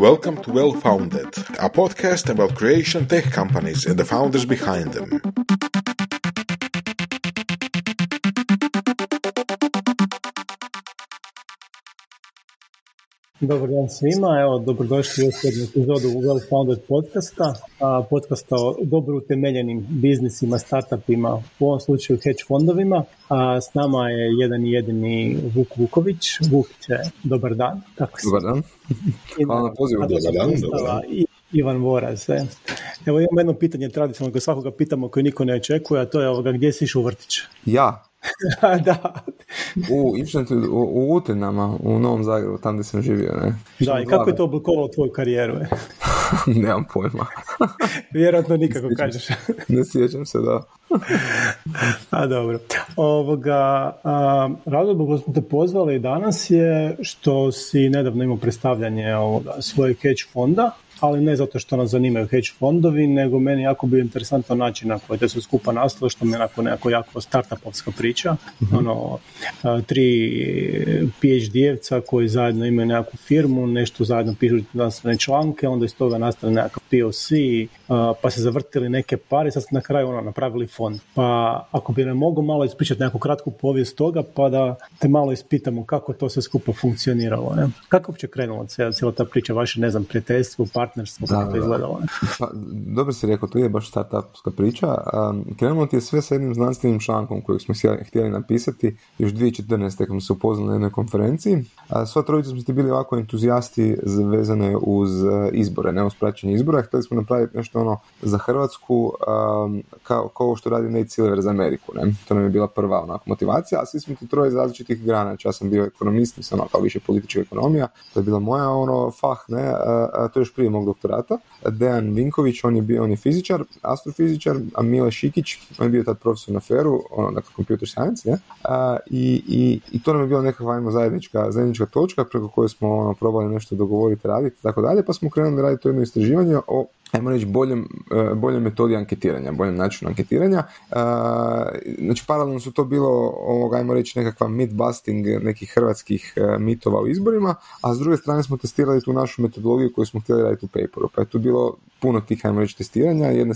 Welcome to Well Founded, a podcast about creation tech companies and the founders behind them. Dobar dan svima, evo dobrodošli u još jednu epizodu Well Founded podcasta, a, podcasta o dobro utemeljenim biznisima, startupima, u ovom slučaju hedge fondovima. A s nama je jedan i jedini Vuk Vuković. Vuk će, dobar dan. Kako si? Dobar dan. Hvala na pozivu. Dobar dan, dobar dan. Ivan Voraz. E. Evo imamo jedno pitanje tradicionalno koje svakoga pitamo koje niko ne očekuje, a to je ovoga, gdje si išao u vrtić? Ja? da. U, u, u Utinama, u Novom Zagrebu, tam gdje sam živio, ne? Da, i kako je to oblikovalo tvoju karijeru? Je? Nemam pojma. Vjerojatno nikako kažeš. ne sjećam se, da. a dobro. Ovoga, a, razlog koji smo te pozvali danas je što si nedavno imao predstavljanje ovoga, svojeg hedge fonda ali ne zato što nas zanimaju hedge fondovi, nego meni jako bio interesantan način na koji te se skupa nastalo, što mi je onako nekako jako startupovska priča. mm Ono, tri PhD-evca koji zajedno imaju nekakvu firmu, nešto zajedno pišu znanstvene članke, onda iz toga nastane nekakav POC, pa se zavrtili neke pare, sad na kraju ono, napravili fond. Pa ako bi ne mogu malo ispričati neku kratku povijest toga, pa da te malo ispitamo kako to sve skupa funkcioniralo. Ne? Kako uopće krenula cijela ta priča, vaše, ne znam, prijateljstvo, partnerstvo, da, kako to izgledalo? Pa, dobro si rekao, to je baš startupska priča. krenulo ti je sve sa jednim znanstvenim člankom kojeg smo htjeli napisati još 2014. kad smo se upoznali na jednoj konferenciji. A, sva trojica smo ti bili ovako entuzijasti vezane uz e, izbore, ne uz praćenje izbora. Htjeli smo napraviti nešto ono za Hrvatsku kao, kao što radi Nate Silver za Ameriku. Ne? To nam je bila prva onako motivacija, a svi smo ti troje iz različitih grana. Ja sam bio ekonomist, nisam ono, kao više politička ekonomija. To je bila moja ono fah, ne? A, to je još prije mog doktorata. Dejan Vinković, on je bio, on je fizičar, astrofizičar, a Mile Šikić, on je bio tad profesor na feru, ono, dakle, computer science, ne? i, i, i, to nam je bila nekakva, ajmo, zajednička, zajednička točka preko koje smo ono, probali nešto dogovoriti, raditi, tako dalje, pa smo krenuli raditi to jedno istraživanje o ajmo reći, boljem, e, boljem metodi anketiranja, boljem načinu anketiranja. E, znači, paralelno su to bilo, ovog, ajmo reći, nekakva myth-busting nekih hrvatskih e, mitova u izborima, a s druge strane smo testirali tu našu metodologiju koju smo htjeli raditi u paperu. Pa je tu bilo puno tih, ajmo reći, testiranja. Jedna,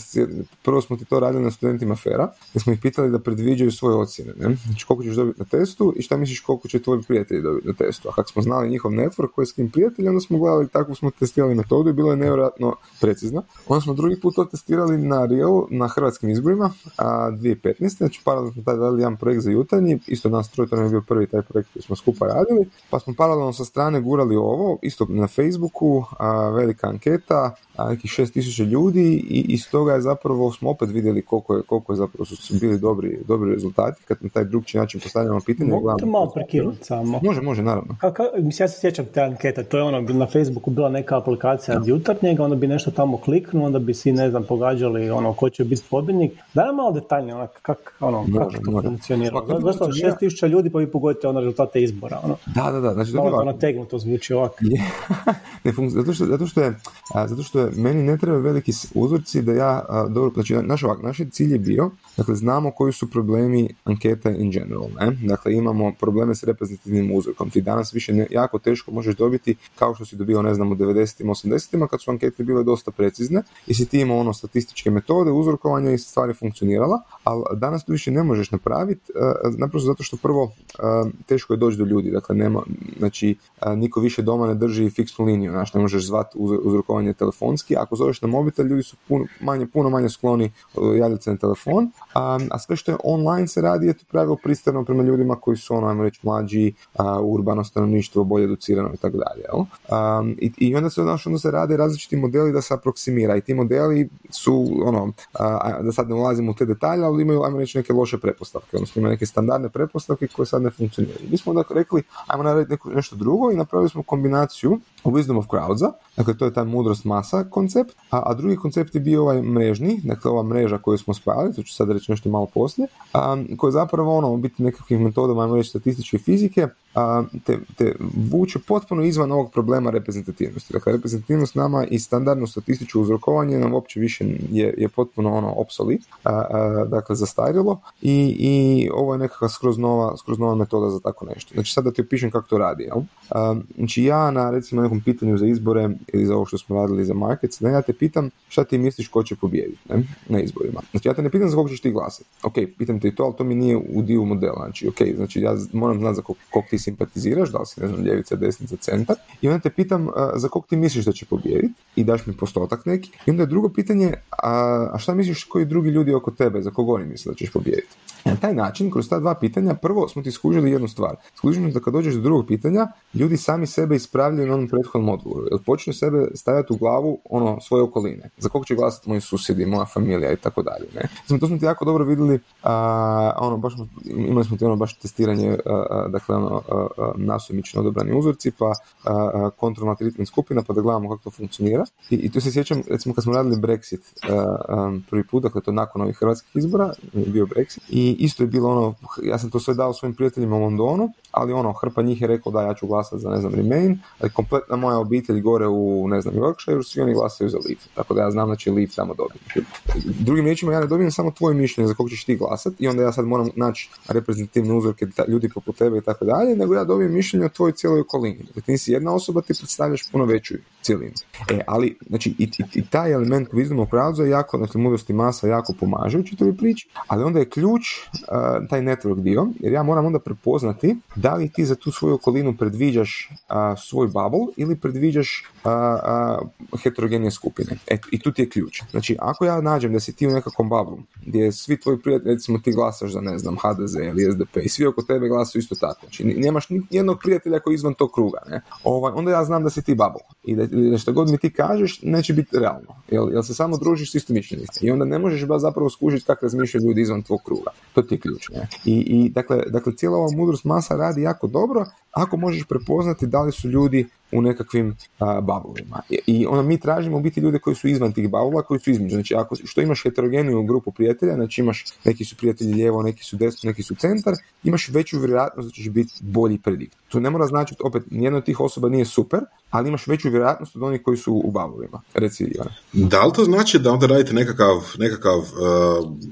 prvo smo ti to radili na studentima Fera, gdje smo ih pitali da predviđaju svoje ocjene. Ne? Znači, koliko ćeš dobiti na testu i šta misliš koliko će tvoji prijatelji dobiti na testu. A kako smo znali njihov network koji je s kim prijatelji, onda smo gledali takvu smo testirali metodu i bilo je nevjerojatno precizno. Onda smo drugi put to testirali na Real, na hrvatskim izborima, a 2015. Znači, paralelno smo taj radili jedan projekt za jutarnji, isto nas troje, to nam je bio prvi taj projekt koji smo skupa radili, pa smo paralelno sa strane gurali ovo, isto na Facebooku, a, velika anketa, a, nekih 6000 ljudi i iz toga je zapravo smo opet vidjeli koliko je, koliko je zapravo su bili dobri, dobri rezultati kad na taj drugčiji način postavljamo pitanje. Mogu te malo prekinuti samo? Može, može, naravno. Ka, ka, mislim, ja se sjećam te ankete, to je ono, na Facebooku bila neka aplikacija od jutarnjeg, onda bi nešto tamo kliknuo, onda bi svi, ne znam, pogađali ono, ko će biti pobjednik. Daj malo detaljnije, ono, kak, ono, kako to funkcionira. Zašto šest tisuća ljudi pa vi pogodite ono rezultate izbora. Ono. Da, da, da. Znači, malo to nategnuto zvuči ovako. ne, zato, što, zato, što je, zato što je, meni ne treba veliki uzorci da ja, a, dobro, znači, naš, ovak, naš cilj je bio, dakle, znamo koji su problemi ankete in general, ne? Dakle, imamo probleme s reprezentativnim uzorkom. Ti danas više ne, jako teško možeš dobiti, kao što si dobio, ne znam, u 90-im, 80-ima, kad su ankete bile dosta precizne i si ti imao ono statističke metode uzorkovanja i stvari funkcionirala, ali danas to više ne možeš napraviti, naprosto zato što prvo teško je doći do ljudi, dakle, nema, znači, niko više doma ne drži fiksnu liniju, znači, ne možeš zvati uzorkovanje telefonski, ako zoveš na mobitel, ljudi su puno manje, puno manje skloni javljati na telefon, a, sve što je online se radi je to pravilo pristano prema ljudima koji su ono, ajmo reći, mlađi, urbano stanovništvo, bolje educirano i tako dalje. I, onda se, onda se rade različiti modeli da se aproksimira i ti modeli su, ono, a, da sad ne ulazimo u te detalje, ali imaju, ajmo reći, neke loše pretpostavke, odnosno imaju neke standardne pretpostavke koje sad ne funkcioniraju. Mi smo dakle rekli, ajmo narediti nešto drugo i napravili smo kombinaciju Wisdom of Crowdsa, dakle to je taj mudrost masa koncept, a, a drugi koncept je bio ovaj mrežni, dakle ova mreža koju smo spajali, to ću sad reći nešto malo poslije, a, koja je zapravo ono, biti nekakvih metodama, ajmo reći statističke fizike, te, te vuče potpuno izvan ovog problema reprezentativnosti. Dakle, reprezentativnost nama i standardno statističko uzrokovanje nam uopće više je, je potpuno ono obsolit, dakle zastarjelo i, i ovo je nekakva skroz nova, skroz nova metoda za tako nešto. Znači sad da ti opišem kako to radi. Jel? Znači ja na recimo nekom pitanju za izbore ili za ovo što smo radili za markets, ne, ja te pitam šta ti misliš ko će pobijediti ne, na izborima. Znači ja te ne pitam za kog ćeš ti glasati. Ok, pitam te i to, ali to mi nije u dio modela. Znači, ok, znači ja moram znati za kog, kog ti simpatiziraš, da li si, ne znam, ljevica, desnica, centar. I onda te pitam za kog ti misliš da će pobijediti i daš mi postotak neki. I onda drugo pitanje, a, a šta misliš koji drugi ljudi oko tebe, za kog oni misle da ćeš pobijediti? Na taj način, kroz ta dva pitanja, prvo smo ti skužili jednu stvar. Skužili da kad dođeš do drugog pitanja, ljudi sami sebe ispravljaju na onom prethodnom odgovoru. Jer počnu sebe stavljati u glavu ono svoje okoline. Za kog će glasati moji susjedi, moja familija i tako dalje. Ne? Znači, to smo ti jako dobro vidjeli, a, ono, baš, imali smo ti ono baš testiranje, a, dakle, ono, nasumično odobrani uzorci, pa kontrolna treatment skupina, pa da gledamo kako to funkcionira. I, i tu se sjećam, recimo kad smo radili Brexit prvi put, dakle to nakon ovih hrvatskih izbora, je bio Brexit, i isto je bilo ono, ja sam to sve dao svojim prijateljima u Londonu, ali ono, hrpa njih je rekao da ja ću glasati za, ne znam, Remain, ali kompletna moja obitelj gore u, ne znam, Yorkshire, svi oni glasaju za Leave, tako da ja znam da će Leave tamo dobiti. Drugim riječima, ja ne dobijem samo tvoje mišljenje za kog ćeš ti glasati i onda ja sad moram naći reprezentativne uzorke ljudi poput tebe i tako dalje, nego ja dobijem mišljenje o tvojoj cijeloj okolini. Dakle, ti nisi jedna osoba, ti predstavljaš puno veću cijelinu. E, ali, znači, i, i, taj element wisdom je jako, znači, mudrosti masa jako pomaže u čitavoj priči, ali onda je ključ uh, taj network dio, jer ja moram onda prepoznati da li ti za tu svoju okolinu predviđaš uh, svoj bubble ili predviđaš uh, heterogenije skupine. E, I tu ti je ključ. Znači, ako ja nađem da si ti u nekakvom bubble, gdje svi tvoji prijatelji, recimo ti glasaš za, ne znam, HDZ ili SDP i svi oko tebe glasaju isto tako. Znači, nemaš ni jednog prijatelja koji je izvan tog kruga, ne? Ovaj, onda ja znam da si ti bubble. I da, da što god mi ti kažeš, neće biti realno. Jel, jel se samo družiš s istomišljenicima. I onda ne možeš baš zapravo skužiti kako razmišljaju ljudi izvan tvog kruga. To ti je ključ. Ne? I, i dakle, dakle, cijela ova mudrost masa radi jako dobro ako možeš prepoznati da li su ljudi u nekakvim bavlima. I onda mi tražimo biti ljude koji su izvan tih bavula, koji su između. Znači, ako što imaš heterogeniju grupu prijatelja, znači imaš neki su prijatelji lijevo, neki su desno, neki su centar, imaš veću vjerojatnost da ćeš biti bolji predikt. To ne mora značiti, opet, nijedna od tih osoba nije super, ali imaš veću vjerojatnost od onih koji su u bavovima. Reci, Ivane. Da li to znači da onda radite nekakav, nekakav uh,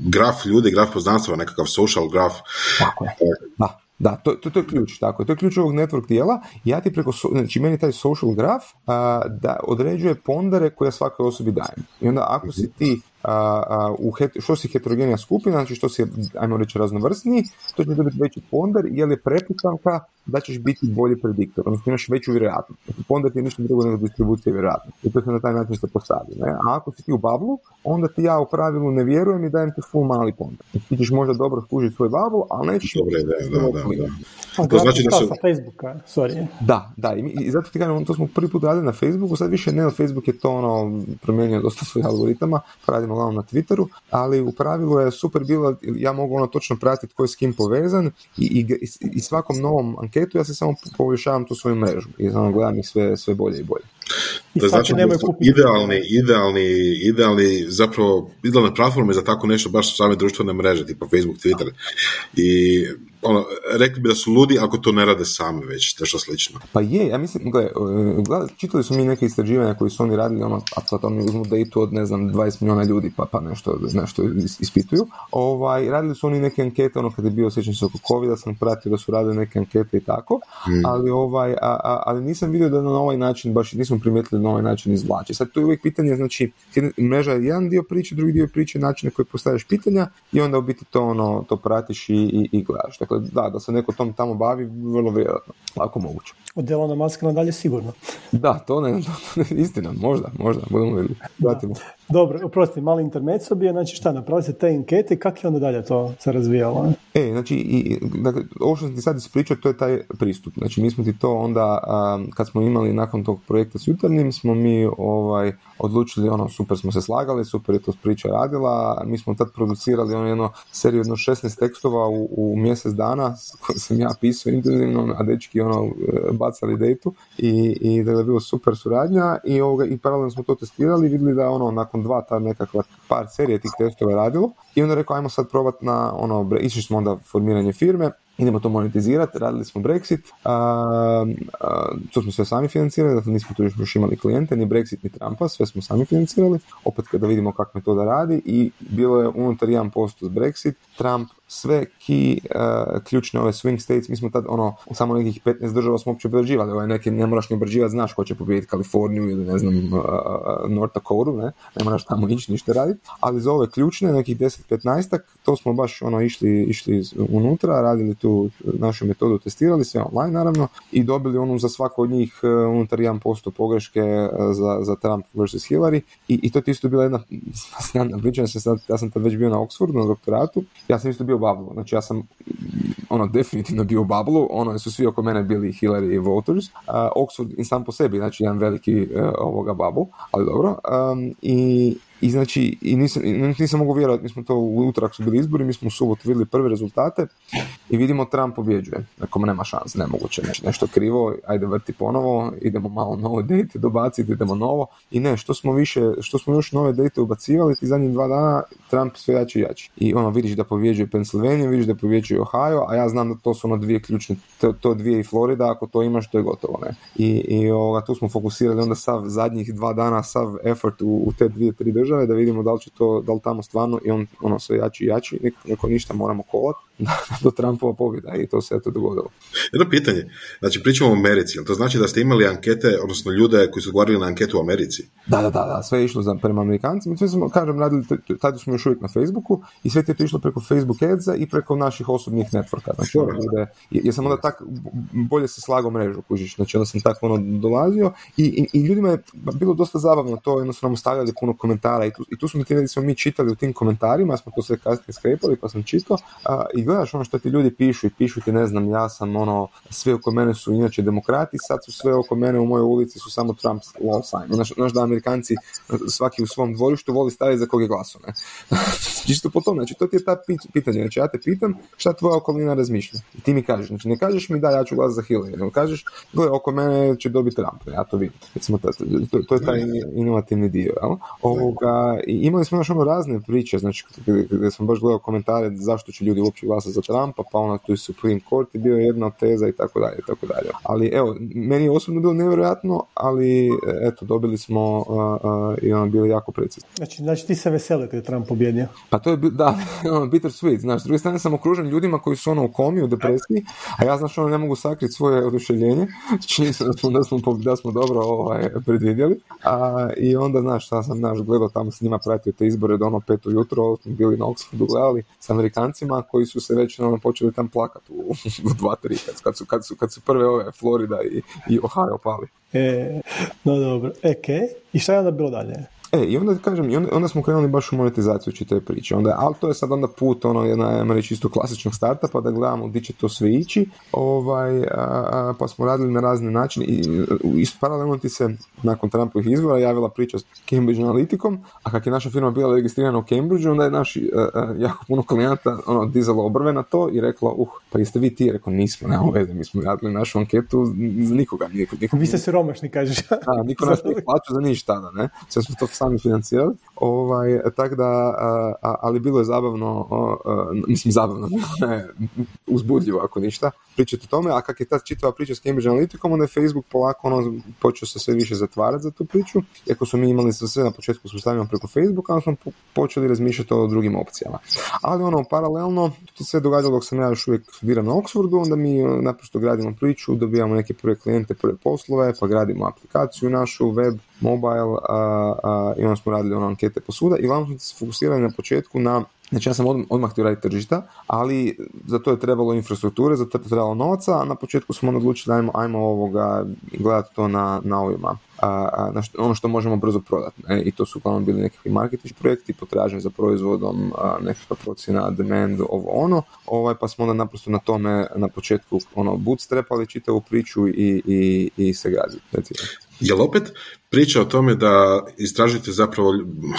graf ljudi, graf poznanstva, nekakav social graf? Tako je. Da. Da, to, to, to, je ključ, tako To je ključ ovog network dijela. Ja ti preko, znači meni taj social graph da određuje pondere koje svakoj osobi dajem. I onda ako si ti u što si heterogenija skupina, znači što si, ajmo reći, raznovrsniji, to će dobiti veći ponder, je li preputanka da ćeš biti bolji prediktor, odnosno imaš veću vjerojatnost. Znači, ponder ti je ništa drugo nego distribucija vjerojatnosti. I to se na taj način se postavi. Ne? A ako si ti u bablu, onda ti ja u pravilu ne vjerujem i dajem ti full mali ponder. Znači, ti ćeš možda dobro skužiti svoj bablu, ali nećeš... Dobre, da, da, da, da. To znači da su... Facebooka, sorry. Da, da, i, i zato ti kažem, to smo prvi put radili na Facebooku, sad više ne, Facebook je to ono, promijenio dosta svojih algoritama, pa uglavnom na Twitteru, ali u pravilu je super bilo, ja mogu ono točno pratiti ko je s kim povezan i, i, i svakom novom anketu ja se samo poboljšavam tu svoju mrežu i ono, gledam ih sve, sve bolje i bolje. To znači da su idealni, idealni, idealni, zapravo, idealne platforme za tako nešto, baš same društvene mreže, tipa Facebook, Twitter. I ono, rekli bi da su ludi ako to ne rade sami već, nešto slično. Pa je, ja mislim, gledaj, čitali su mi neke istraživanja koji su oni radili, ono, a sad oni uzmu datu od, ne znam, 20 milijuna ljudi, pa, pa nešto, nešto ispituju. Ovaj, radili su oni neke ankete, ono, kad je bio, sjećam se oko covid sam pratio da su radili neke ankete i tako, hmm. ali, ovaj, a, ali nisam vidio da na ovaj način, baš nismo primijetili na ovaj način izvlači. Sad tu je uvijek pitanje, znači, mreža je jedan dio priče, drugi dio priče, način na koji postavljaš pitanja i onda u biti to, ono, to pratiš i, i, i gledaš. Dakle, da, da se neko tom tamo bavi, vrlo vjerojatno, lako moguće. Od na maska nadalje sigurno. Da, to ne, to, istina, možda, možda, budemo vidjeti. Dobro, oprosti, mali intermezzo bio, znači šta, napravili se te ankete i kako je onda dalje to se razvijalo? E, znači, i, dakle, ovo što sam ti sad ispričao, to je taj pristup. Znači, mi smo ti to onda, kad smo imali nakon tog projekta s jutarnjim, smo mi ovaj, odlučili, ono, super smo se slagali, super je to priča radila, mi smo tad producirali ono jedno seriju, jedno 16 tekstova u, u mjesec dana, koje sam ja pisao intenzivno, a dečki ono, bacali dejtu i, i da je bilo super suradnja i, ovoga, i paralelno smo to testirali i vidjeli da ono, nakon nakon dva ta nekakva par serije tih testova radilo i onda rekao ajmo sad probati na ono, išli smo onda formiranje firme idemo to monetizirati, radili smo Brexit, a, to smo sve sami financirali, dakle nismo tu još imali klijente, ni Brexit ni Trumpa, sve smo sami financirali, opet kada vidimo kako metoda radi i bilo je unutar 1% Brexit, Trump sve key uh, ključne ove swing states, mi smo tad ono, samo nekih 15 država smo uopće obrađivali, ove neke ne moraš ni obrađivati, znaš ko će pobijediti Kaliforniju ili ne znam uh, North Dakota, ne, ne moraš tamo ići ništa raditi, ali za ove ključne, nekih 10-15, to smo baš ono išli, išli unutra, radili tu našu metodu, testirali sve online naravno i dobili onu za svako od njih uh, unutar 1% pogreške za, za Trump versus Hillary. I, i to ti isto bila jedna ja sam tad već bio na Oxfordu na doktoratu, ja sam isto bio bablu. Znači ja sam ono definitivno bio u bablu, ono su svi oko mene bili Hillary i Voters. Uh, Oxford i sam po sebi, znači jedan veliki uh, ovoga bablu, ali dobro. Um, I i znači, i nisam, nisam mogu vjerovati, mi smo to u utorak su bili izbori, mi smo u subotu vidjeli prve rezultate i vidimo Trump pobjeđuje. Nekom nema šans, nemoguće, nešto, nešto krivo, ajde vrti ponovo, idemo malo novo date dobaciti, idemo novo. I ne, što smo više, što smo još nove date ubacivali, ti zadnjih dva dana Trump sve jači i jači. I ono, vidiš da pobjeđuje Pennsylvania, vidiš da pobjeđuje Ohio, a ja znam da to su ono dvije ključne, to, to dvije i Florida, ako to imaš, to je gotovo, ne. I, i ovoga, tu smo fokusirali onda sav zadnjih dva dana, sav effort u, u te dvije, tri države države da vidimo da li će to, da li tamo stvarno i on ono sve jači i jači, neko ništa moramo kovat do Trumpova pobjeda i to se eto dogodilo. Jedno pitanje, znači pričamo o Americi, to znači da ste imali ankete, odnosno ljude koji su odgovarali na anketu u Americi? Da, da, da, da sve je išlo za, prema Amerikancima, sve smo, kažem, radili, tada smo još uvijek na Facebooku i sve je to išlo preko Facebook Adsa i preko naših osobnih networka, znači ono ljude, jer sam onda tak bolje se slagao mrežu, kužiš, znači onda sam tako ono dolazio i, i, i ljudima je bilo dosta zabavno to, jednostavno stavljali puno komentara i tu, i tu smo ti smo mi čitali u tim komentarima, smo to sve kasnije skrepali pa sam čitao a, i gledaš ono što ti ljudi pišu i pišu ti ne znam ja sam ono sve oko mene su inače demokrati sad su sve oko mene u mojoj ulici su samo Trump law sign znaš, znaš da Amerikanci svaki u svom dvorištu voli staviti za kog je glaso ne? čisto po tome znači to ti je ta pitanje znači ja te pitam šta tvoja okolina razmišlja i ti mi kažeš znači ne kažeš mi da ja ću glas za Hillary nego kažeš gle oko mene će dobiti Trump ja to vidim recimo to, to, to je taj inovativni dio jel? ovoga i imali smo još ono razne priče, znači gdje sam baš gledao komentare zašto će ljudi uopće glasati za Trumpa, pa ono tu Supreme Court je bio jedna teza i tako dalje, i tako dalje. Ali evo, meni je osobno bilo nevjerojatno, ali eto, dobili smo uh, i ono bili jako precizni. Znači, znači ti se veseli kad je Trump pobjedio? Pa to je, da, ono, bitter sweet, znaš, s druge strane sam okružen ljudima koji su ono u komi, u depresiji, a ja znaš ono ne mogu sakriti svoje oduševljenje, čini se da smo, da smo, da smo dobro ovaj, predvidjeli, a, i onda, znaš, šta sam, znaš, gledao tamo s njima pratio te izbore do ono pet ujutro, smo bili na Oxfordu gledali s Amerikancima koji su se već ono, počeli tam plakati u, u dva, tri, kad su, kad su, kad su prve ove Florida i, i Ohio pali. E, no dobro, eke, i šta je onda bilo dalje? E, i onda kažem, i onda, onda smo krenuli baš u monetizaciju čite priče. Onda, ali to je sad onda put, ono, jedna, ajmo reći, isto klasičnog starta, pa da gledamo gdje će to sve ići, ovaj, a, pa smo radili na razne načine i isto paralelno ti se nakon Trumpovih izbora javila priča s Cambridge Analyticom, a kak je naša firma bila registrirana u Cambridgeu, onda je naši jako puno klijenata ono, dizalo obrve na to i reklo, uh, pa jeste vi ti? Rekao, nismo, nema veze, mi smo radili našu anketu za nikoga. Niko, niko, vi ste siromašni, kažeš. da, niko nas ne plaća za ništa, da, ne? Sve smo to sami financirali. Ovaj, tak da, ali bilo je zabavno, mislim zabavno, uzbudljivo ako ništa, pričati o tome, a kak je ta čitava priča s Cambridge Analyticom, onda je Facebook polako ono, počeo se sve više zatvarati za tu priču, iako smo mi imali sve na početku sustavljeno preko Facebooka, onda smo počeli razmišljati o drugim opcijama. Ali ono, paralelno, to se događalo dok sam ja još uvijek studiram na Oxfordu, onda mi naprosto gradimo priču, dobijamo neke prve klijente, prve poslove, pa gradimo aplikaciju našu, web, mobile, a, a, i onda smo radili ono ankete posuda i uglavnom smo se fokusirali na početku na Znači ja sam od, odmah htio raditi tržišta, ali za to je trebalo infrastrukture, za to je trebalo novaca, a na početku smo odlučili ajmo, ajmo ovoga gledati to na, na ovima. A, što, ono što možemo brzo prodati. Ne? I to su uglavnom bili nekakvi marketing projekti, potražnje za proizvodom, a, nekakva procjena demand, ovo ono. Ovaj, pa smo onda naprosto na tome na početku ono, bootstrapali čitavu priču i, i, i se gazili. Jel opet priča o tome da istražite zapravo,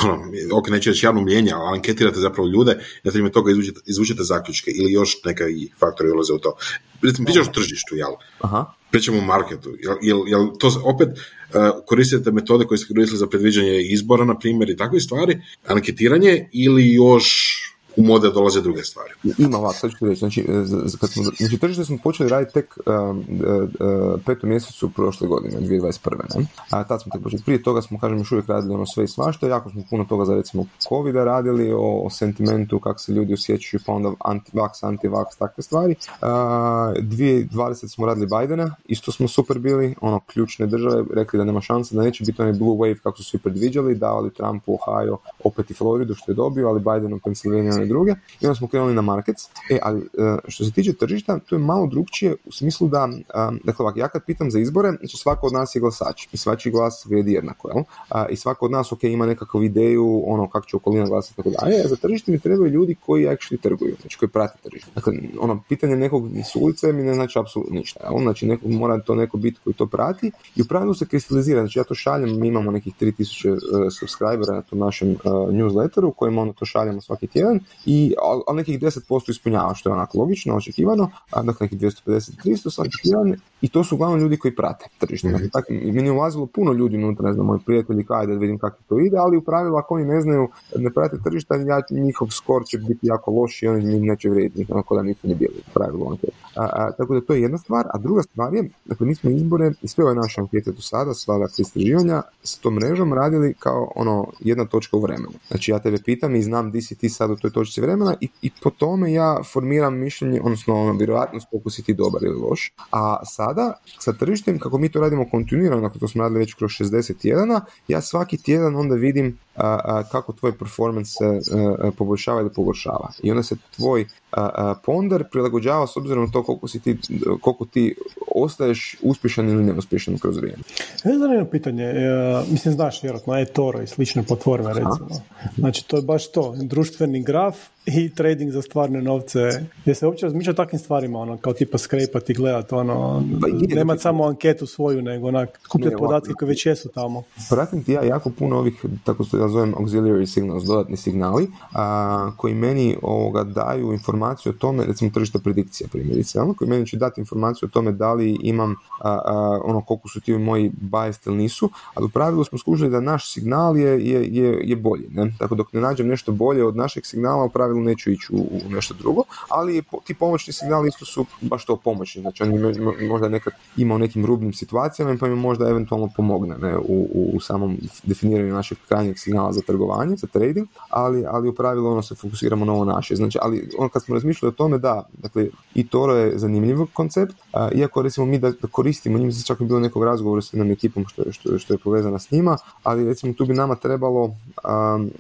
ono, ok, neće reći javno mljenje, ali anketirate zapravo ljude na temelju toga izvučete, zaključke ili još neka i faktori ulaze u to. Recimo, pričaš o tržištu, jel? Aha. Pričamo o marketu. Jel, jel, jel to opet uh, koristite metode koje ste koristili za predviđanje izbora, na primjer, i takve stvari, anketiranje ili još u model dolaze druge stvari. Ima ovako, sad ću reći, znači, e, kad smo, znači tržište smo počeli raditi tek uh, uh, petom mjesecu prošle godine, 2021. Ne? A tad smo tek počeli. Prije toga smo, kažem, još uvijek radili ono sve i svašta, jako smo puno toga za recimo covid radili, o, o sentimentu, kako se ljudi osjećaju, pa onda anti-vax, anti-vax, takve stvari. Uh, 2020 smo radili Bidena, isto smo super bili, ono, ključne države, rekli da nema šanse, da neće biti onaj blue wave kako su svi predviđali, davali Trumpu Ohio, opet i Floridu što je dobio, ali Bidenu Pennsylvania druge i onda smo krenuli na markets. E, ali e, što se tiče tržišta, to je malo drugčije u smislu da, e, dakle ovak, ja kad pitam za izbore, znači svako od nas je glasač i svačiji glas vrijedi jednako, jel? I svako od nas, ok, ima nekakvu ideju, ono, kako će okolina glasati, tako dalje. Za tržište mi trebaju ljudi koji actually trguju, znači koji prate tržište. Dakle, ono, pitanje nekog s ulice mi ne znači apsolutno ništa, jel? Znači, neko, mora to neko biti koji to prati i u pravilu se kristalizira, znači ja to šaljem, mi imamo nekih 3000 uh, subscribera na tom našem newsletteru kojim ono to šaljemo svaki tjedan i, ali nekih 10% ispunjava, što je onako logično, očekivano, a dakle nekih 250-300 svaki tjedan i to su uglavnom ljudi koji prate tržište. Mm-hmm. Dakle, meni je ulazilo puno ljudi unutra, ne znam, moji prijatelji kaj da vidim kako to ide, ali u pravilu ako oni ne znaju, ne prate tržišta, ja, njihov skor će biti jako loš i oni mi neće vrijediti, onako da nisu ni bili u pravilu A, a, tako da to je jedna stvar, a druga stvar je, dakle, mi smo izbore i sve ove naše ankete do sada, sva dakle, istraživanja, s tom mrežom radili kao ono jedna točka u vremenu. Znači ja tebe pitam i znam di si ti sad u toj točci vremena i, i po tome ja formiram mišljenje, odnosno ono, vjerojatnost koliko si ti dobar ili loš. A sada, sa tržištem, kako mi to radimo kontinuirano, kako to smo radili već kroz 60 tjedana, ja svaki tjedan onda vidim a, kako tvoj performance se poboljšava ili pogoršava. I onda se tvoj ponder prilagođava s obzirom na to koliko, si ti, koliko ti ostaješ uspješan ili neuspješan kroz vrijeme. Je zanimljivo pitanje. E, mislim, znaš vjerojatno eToro i slične platforme, recimo. Znači, to je baš to. Društveni graf i trading za stvarne novce. Gdje se uopće razmišlja o takvim stvarima, ono, kao tipa skrepati i gledati, ono, pa nemati samo anketu svoju, nego onak, kupljati podatke koje već jesu tamo. Pratim ti ja jako puno ovih, tako se ja zovem auxiliary signals, dodatni signali, a, koji meni ovoga daju informaciju o tome, recimo tržišta predikcija primjerice, ono, koji meni će dati informaciju o tome da li imam a, ono koliko su ti moji biased ili nisu, ali u pravilu smo skužili da naš signal je, je, je, je bolji, ne? Tako dok ne nađem nešto bolje od našeg signala, u pravilu neću ići u, u nešto drugo, ali ti pomoćni signali isto su baš to pomoćni, znači oni možda nekad ima u nekim rubnim situacijama pa mi možda eventualno pomogne ne, u, u, samom definiranju našeg krajnjeg signala za trgovanje, za trading, ali, ali u pravilu ono se fokusiramo na ovo naše. Znači, ali ono kad smo razmišljali o tome da, dakle, i Toro je zanimljiv koncept, a, iako recimo mi da, da koristimo, njim se čak i bilo nekog razgovora s jednom ekipom što, što, što je povezana s njima, ali recimo tu bi nama trebalo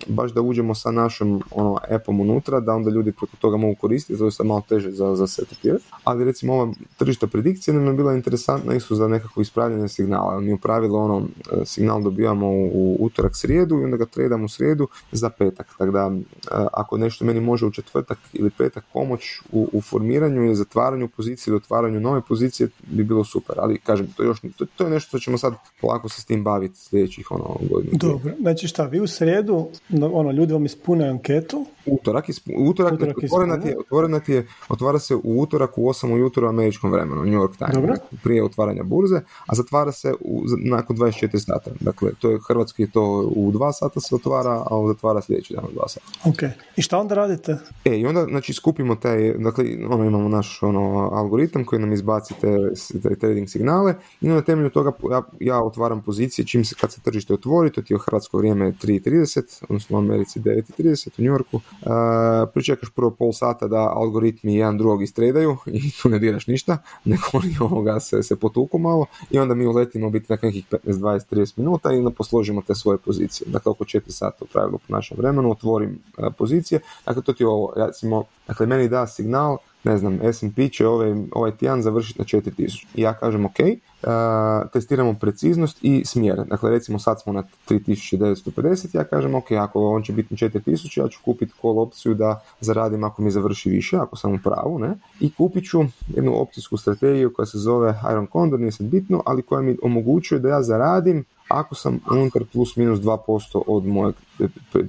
baš da uđemo sa našom ono, appom unutra, da onda ljudi preko toga mogu koristiti, to je sad malo teže za, za setupirati, ali recimo ova tržišta predikcija nam je bila interesantna isto za nekako ispravljanje signala. Mi u pravilu ono, signal dobijamo u, u utorak srijedu i onda ga tradamo u srijedu za petak. Tako da ako nešto meni može u četvrtak ili petak pomoć u, u formiranju ili zatvaranju pozicije ili otvaranju nove pozicije bi bilo super. Ali kažem, to, još, to, to je nešto što ćemo sad polako se s tim baviti sljedećih ono, godina. Dobro, znači šta, vi u srijedu, ono, ljudi vam ispune anketu? Utorak, utorak, utorak otvorena, ti je, otvorena ti je, otvara se u utorak u 8 ujutro u američkom vremenu, New York Times, Dobro. prije otvaranja burze, a zatvara se u, nakon 24 sata. Dakle, to je hrvatski to u 2 sata se otvara, a zatvara sljedeći dan u 2 sata. Ok. I šta onda radite? E, i onda, znači, skupimo taj, dakle, ono, imamo naš ono, algoritam koji nam izbaci te, te trading signale i na temelju toga ja, ja otvaram pozicije čim se, kad se tržište otvori, to ti je hrvatsko vrijeme 3.30, odnosno u Americi 9.30 u New Yorku, uh, pričekaš prvo pol sata da algoritmi jedan drugog istredaju i tu ne diraš ništa, nego oni ovoga se, se potuku malo i onda mi uletimo biti na nekih 15, 20, 30 minuta i onda posložimo te svoje pozicije. Dakle, oko 4 sata u pravilu po našem vremenu otvorim uh, pozicije. Dakle, to ti je ovo, recimo, dakle, meni da signal ne znam, S&P će ovaj, ovaj tjedan završiti na 4000. I ja kažem ok, uh, testiramo preciznost i smjer. Dakle, recimo sad smo na 3950, ja kažem ok, ako on će biti na 4000, ja ću kupiti call opciju da zaradim ako mi završi više, ako sam u pravu, ne? I kupit ću jednu opcijsku strategiju koja se zove Iron Condor, nije sad bitno, ali koja mi omogućuje da ja zaradim ako sam unutar plus minus 2% od moje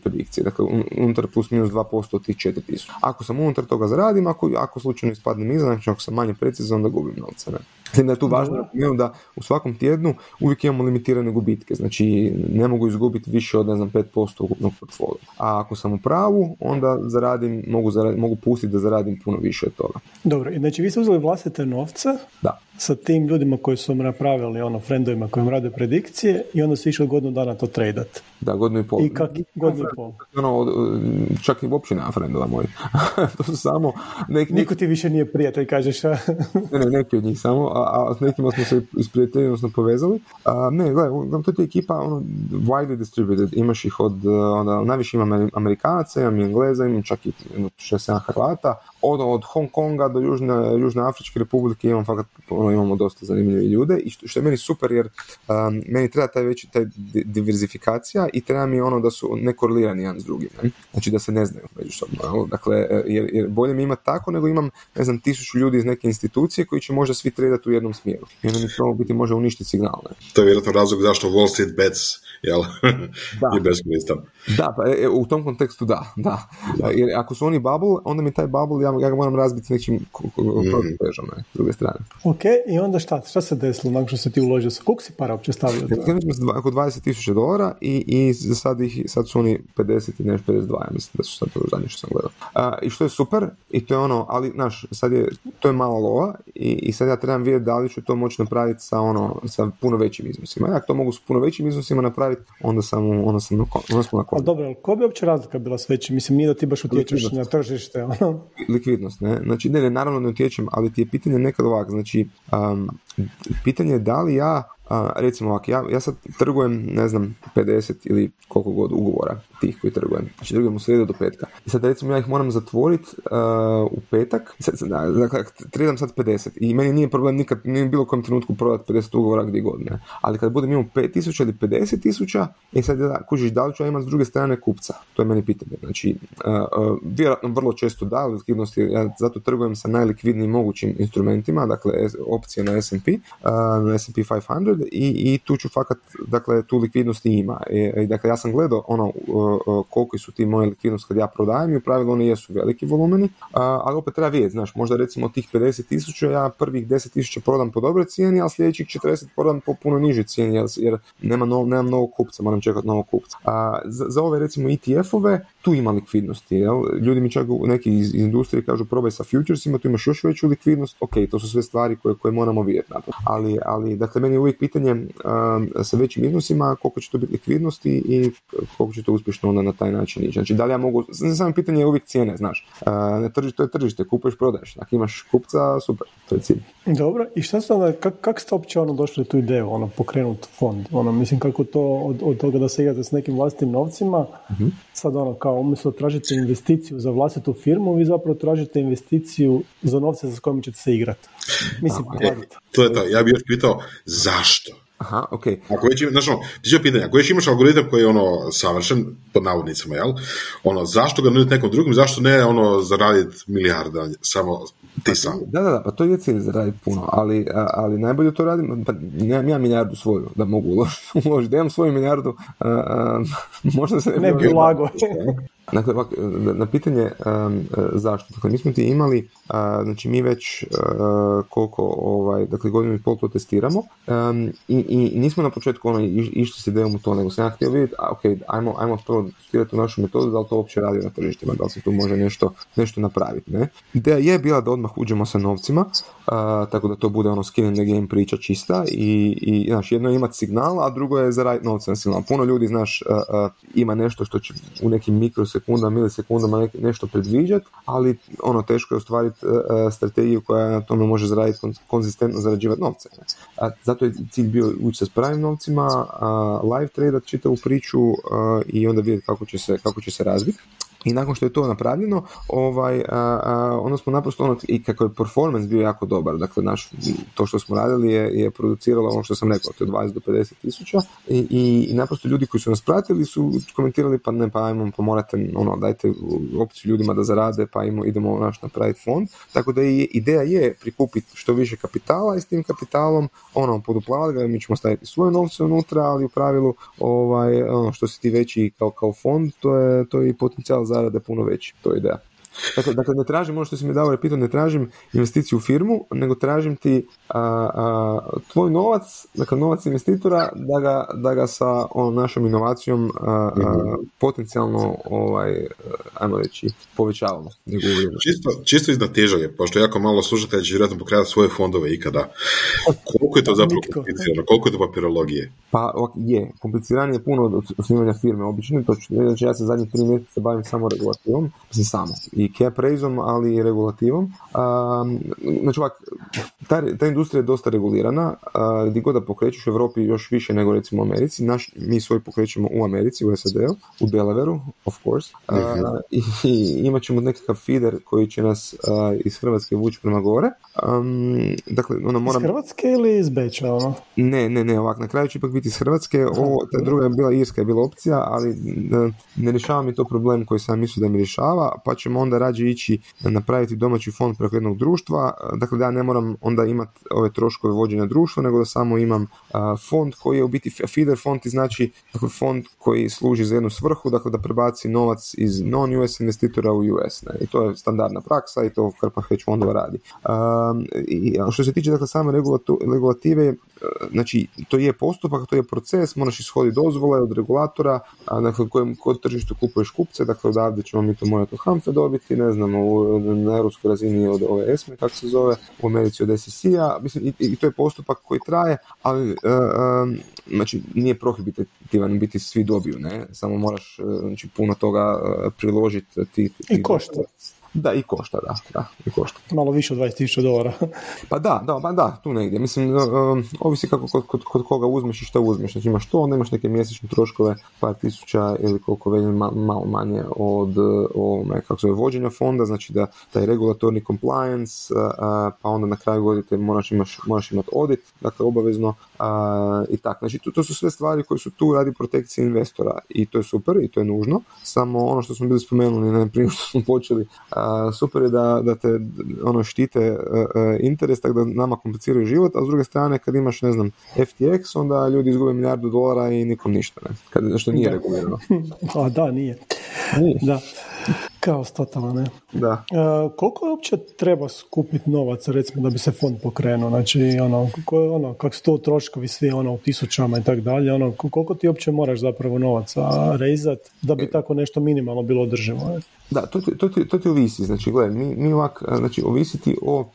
predikcije, dakle unutar plus minus 2% od tih 4000. Ako sam unutar toga zaradim, ako, ako slučajno ispadnem iza, znači ako sam manje precizan, onda gubim novce. Ne? da je tu važno da u svakom tjednu uvijek imamo limitirane gubitke, znači ne mogu izgubiti više od, ne znam, 5% ukupnog portfolio. A ako sam u pravu, onda zaradim, mogu, zaradim, mogu pustiti da zaradim puno više od toga. Dobro, i znači vi ste uzeli vlastite novce da. sa tim ljudima koji su vam napravili, ono, frendovima koji vam rade predikcije i onda su išli godinu dana to tradat. Da, godinu i pol. I kak, godinu i pol. Ono, čak i uopće nema frendova moji. to su samo... Nek, Niko ti više nije prijatelj, kažeš. ne, ne, neki od njih samo, a, a s nekima smo se isprijateljili, odnosno povezali. A, ne, gledaj, to je ekipa ono, widely distributed, imaš ih od, onda, najviše imam Amerikanaca, imam i Engleza, imam čak i 6-7 Hrvata, od, od Hong Konga do Južne, Južne Afričke republike imam fakat, ono, imamo dosta zanimljive ljude i što, što je meni super jer um, meni treba taj veći taj diversifikacija i treba mi ono da su nekorelirani jedan s drugim, ne? znači da se ne znaju međusobno, dakle jer, jer bolje mi imati tako nego imam ne znam tisuću ljudi iz neke institucije koji će možda svi tredati u jednom smjeru i onda mi to biti može uništiti signal. Ne? To je vjerojatno razlog zašto Wall Street bets jel? Da. je beskoristan. Da, pa e, u tom kontekstu da, da. Jer ako su oni bubble, onda mi taj bubble, ja, ja ga moram razbiti s nekim protutežom, mm. s druge strane. Ok, i onda šta? Šta se desilo nakon što se ti uložio? Sa koliko si para uopće stavio? Ja, smo oko 20.000 dolara i, i sad, ih, sad su oni 50 i nešto 52, ja mislim da su sad to zadnje što sam gledao. A, I što je super, i to je ono, ali, znaš, sad je, to je mala lova i, i sad ja trebam vidjeti da li ću to moći napraviti sa ono, sa puno većim iznosima. Ja to mogu s puno većim iznosima napraviti, onda sam, onda sam, onda smo na Ali dobro, ko bi uopće razlika bila s većim? Mislim, nije da ti baš utječeš na tržište. Ono. Likvidnost, ne? Znači, ne, ne, naravno ne utječem, ali ti je pitanje nekad ovak, znači, um, pitanje je da li ja a, recimo ovako, ja, ja sad trgujem, ne znam, 50 ili koliko god ugovora tih koji trgujem. Znači trgujem u sredu do petka. I sad recimo ja ih moram zatvoriti uh, u petak. Sad, dakle, tradam sad 50 i meni nije problem nikad, nije bilo kojem trenutku prodati 50 ugovora gdje god, ne. Ali kad budem imao 5000 ili 50.000, e sad da, kužiš da li ću ja imati s druge strane kupca? To je meni pitanje. Znači, uh, uh, vjerojatno vrlo često da, likvidnosti, ja zato trgujem sa najlikvidnijim mogućim instrumentima, dakle opcije na S&P, uh, na S&P 500 i, i tu ću fakat, dakle, tu likvidnosti ima. I, i dakle, ja sam gledao ono koliko su ti moje likvidnosti kad ja prodajem i u pravilu oni jesu veliki volumeni, ali opet treba vidjeti, znaš, možda recimo tih 50 tisuća ja prvih 10 tisuća prodam po dobroj cijeni, a sljedećih 40 prodam po puno nižoj cijeni, jer, jer nema no, nemam novog kupca, moram čekati novog kupca. A, za, za ove recimo ETF-ove, tu ima likvidnosti, jel? ljudi mi čak neki iz, industrije kažu probaj sa futuresima, tu imaš još veću likvidnost, ok, to su sve stvari koje, koje moramo vidjeti. Ali, ali, dakle, meni je uvijek pitanje um, sa većim iznosima koliko će to biti likvidnosti i koliko će to uspješno onda na taj način ići. Znači, da li ja mogu, samo pitanje je uvijek cijene, znaš. Uh, ne tržište, to je tržište, kupuješ, prodaješ. Ako imaš kupca, super, to je cilj. Dobro, i šta ste onda, kak, kak ste uopće ono došli tu ideju, ono, pokrenut fond? Ono, mislim, kako to od, od toga da se igrate s nekim vlastitim novcima, uh sad ono, kao umjesto tražite investiciju za vlastitu firmu, vi zapravo tražite investiciju za novce za kojim ćete se igrati. Mislim, to je to, ja bih još pitao, zašto? Aha, ok. Ako već, znaš, ono, pitanje, ako već imaš algoritam koji je ono savršen, pod navodnicama, jel? Ono, zašto ga nuditi nekom drugom, zašto ne ono zaraditi milijarda samo ti pa sam? Da, da, da, pa to je cilj zaraditi puno, ali, ali najbolje to radim, pa nemam ja milijardu svoju da mogu uložiti, da imam svoju milijardu, a, a, možda se ne bi lago. Dakle, na pitanje zašto. Dakle, mi smo ti imali, znači mi već uh, koliko, ovaj, dakle, godinu i pol to testiramo i, i nismo na početku ono, išli s idejom u to, nego sam ja htio vidjeti, a, ok, ajmo, ajmo prvo testirati u našu metodu, da li to uopće radi na tržištima, da li se tu može nešto, nešto napraviti, ne? Ideja je bila da odmah uđemo sa novcima, tako da to bude ono skin in the game priča čista i, i znaš, jedno je imati signal, a drugo je zaraditi novce na signal. Puno ljudi, znaš, ima nešto što će u nekim mikro sekunda, milisekundama nešto predviđati, ali ono teško je ostvariti uh, strategiju koja na tome može zaraditi konzistentno zarađivati novce. Zato je cilj bio ući se s pravim novcima, live tradat čitavu priču i onda vidjeti kako će se, kako će se razviti. I nakon što je to napravljeno, ovaj, a, a, onda smo naprosto ono, i kako je performance bio jako dobar, dakle naš, to što smo radili je, je produciralo ono što sam rekao, to je 20 do 50 tisuća. I, i, i, naprosto ljudi koji su nas pratili su komentirali pa ne, pa ajmo, pa morate, ono, dajte opciju ljudima da zarade, pa ajmo, idemo naš napraviti fond, tako da i ideja je prikupiti što više kapitala i s tim kapitalom, ono, poduplavati ga, mi ćemo staviti svoje novce unutra, ali u pravilu, ovaj, ono, što si ti veći kao, kao fond, to je, to je i potencijal za zarade puno veći, to je ideja. Dakle, dakle, ne tražim ono što si mi dao repito, ne tražim investiciju u firmu, nego tražim ti a, a, tvoj novac, dakle novac investitora, da ga, da ga sa onom našom inovacijom a, mhm. potencijalno, ovaj, ajmo reći, povećavamo. Čisto, čisto iznad težalje, pošto jako malo slušatelja će vjerojatno pokreati svoje fondove ikada. Koliko je to zapravo komplicirano? Koliko je to papirologije? Pa je, kompliciranije puno od osnivanja firme. Obično to znači ja se zadnjih tri mjeseca bavim samo regulativom, mislim samo, i cap raise ali i regulativom. Um, znači ovak, ta, ta industrija je dosta regulirana, uh, gdje god da pokrećeš u Europi još više nego recimo u Americi. Naš, mi svoj pokrećemo u Americi, u SAD-u, u Delaveru, of course. Uh, i, i imat ćemo nekakav feeder koji će nas uh, iz Hrvatske vući prema gore. Um, dakle, ono, moram... Iz Hrvatske ili iz Beča? Ono? Ne, ne, ne, ovak, na kraju će ipak biti iz Hrvatske. Ovo, ta druga je bila Irska, je bila opcija, ali ne rješava mi to problem koji sam mislio da mi rješava, pa ćemo onda rađe ići napraviti domaći fond preko jednog društva, dakle da ja ne moram onda imati ove troškove vođenja društva, nego da samo imam fond koji je u biti feeder fond i znači dakle, fond koji služi za jednu svrhu, dakle da prebaci novac iz non-US investitora u US. Ne? I to je standardna praksa i to Krpa hedge fondova radi. i, što se tiče dakle, same regulative, znači to je postupak, to je proces, moraš ishoditi dozvole od regulatora, dakle kojem kod tržištu kupuješ kupce, dakle odavde ćemo mi to morati od HANFE dobiti, ne znam, u, na europskoj razini od ove ESME, kako se zove, u Americi od SEC-a, mislim, i, i, to je postupak koji traje, ali, uh, znači, nije prohibitivan, biti svi dobiju, ne, samo moraš, znači, puno toga priložiti ti, ti, I košta. Da, i košta, da. da i košta. Malo više od 20.000 dolara. pa da, da, pa da, tu negdje. Mislim, um, ovisi kako kod, kod, kod, koga uzmeš i što uzmeš. Znači imaš to, onda imaš neke mjesečne troškove, par tisuća ili koliko već malo manje od ovome, kako zove, vođenja fonda, znači da taj regulatorni compliance, pa onda na kraju godine moraš, imaš, moraš imati audit, dakle obavezno i tako. Znači to, to su sve stvari koje su tu radi protekcije investora i to je super i to je nužno. Samo ono što smo bili spomenuli na prije što smo počeli, super je da, da te ono štite e, e, interes, tako da nama kompliciraju život, a s druge strane kad imaš, ne znam, FTX, onda ljudi izgube milijardu dolara i nikom ništa, ne? Kad, što nije regulirano. a da, nije. nije. Da. Kaos totalno, ne? Da. E, koliko je uopće treba skupiti novac, recimo, da bi se fond pokrenuo? Znači, ono, kako, ono, kako su to troškovi svi, ono, u tisućama i tako dalje, ono, koliko ti uopće moraš zapravo novaca rezat da bi tako nešto minimalno bilo održivo? Da, to ti, to ti, to ti ovisi, znači, gledaj, mi, mi ovak, znači, ovisiti o,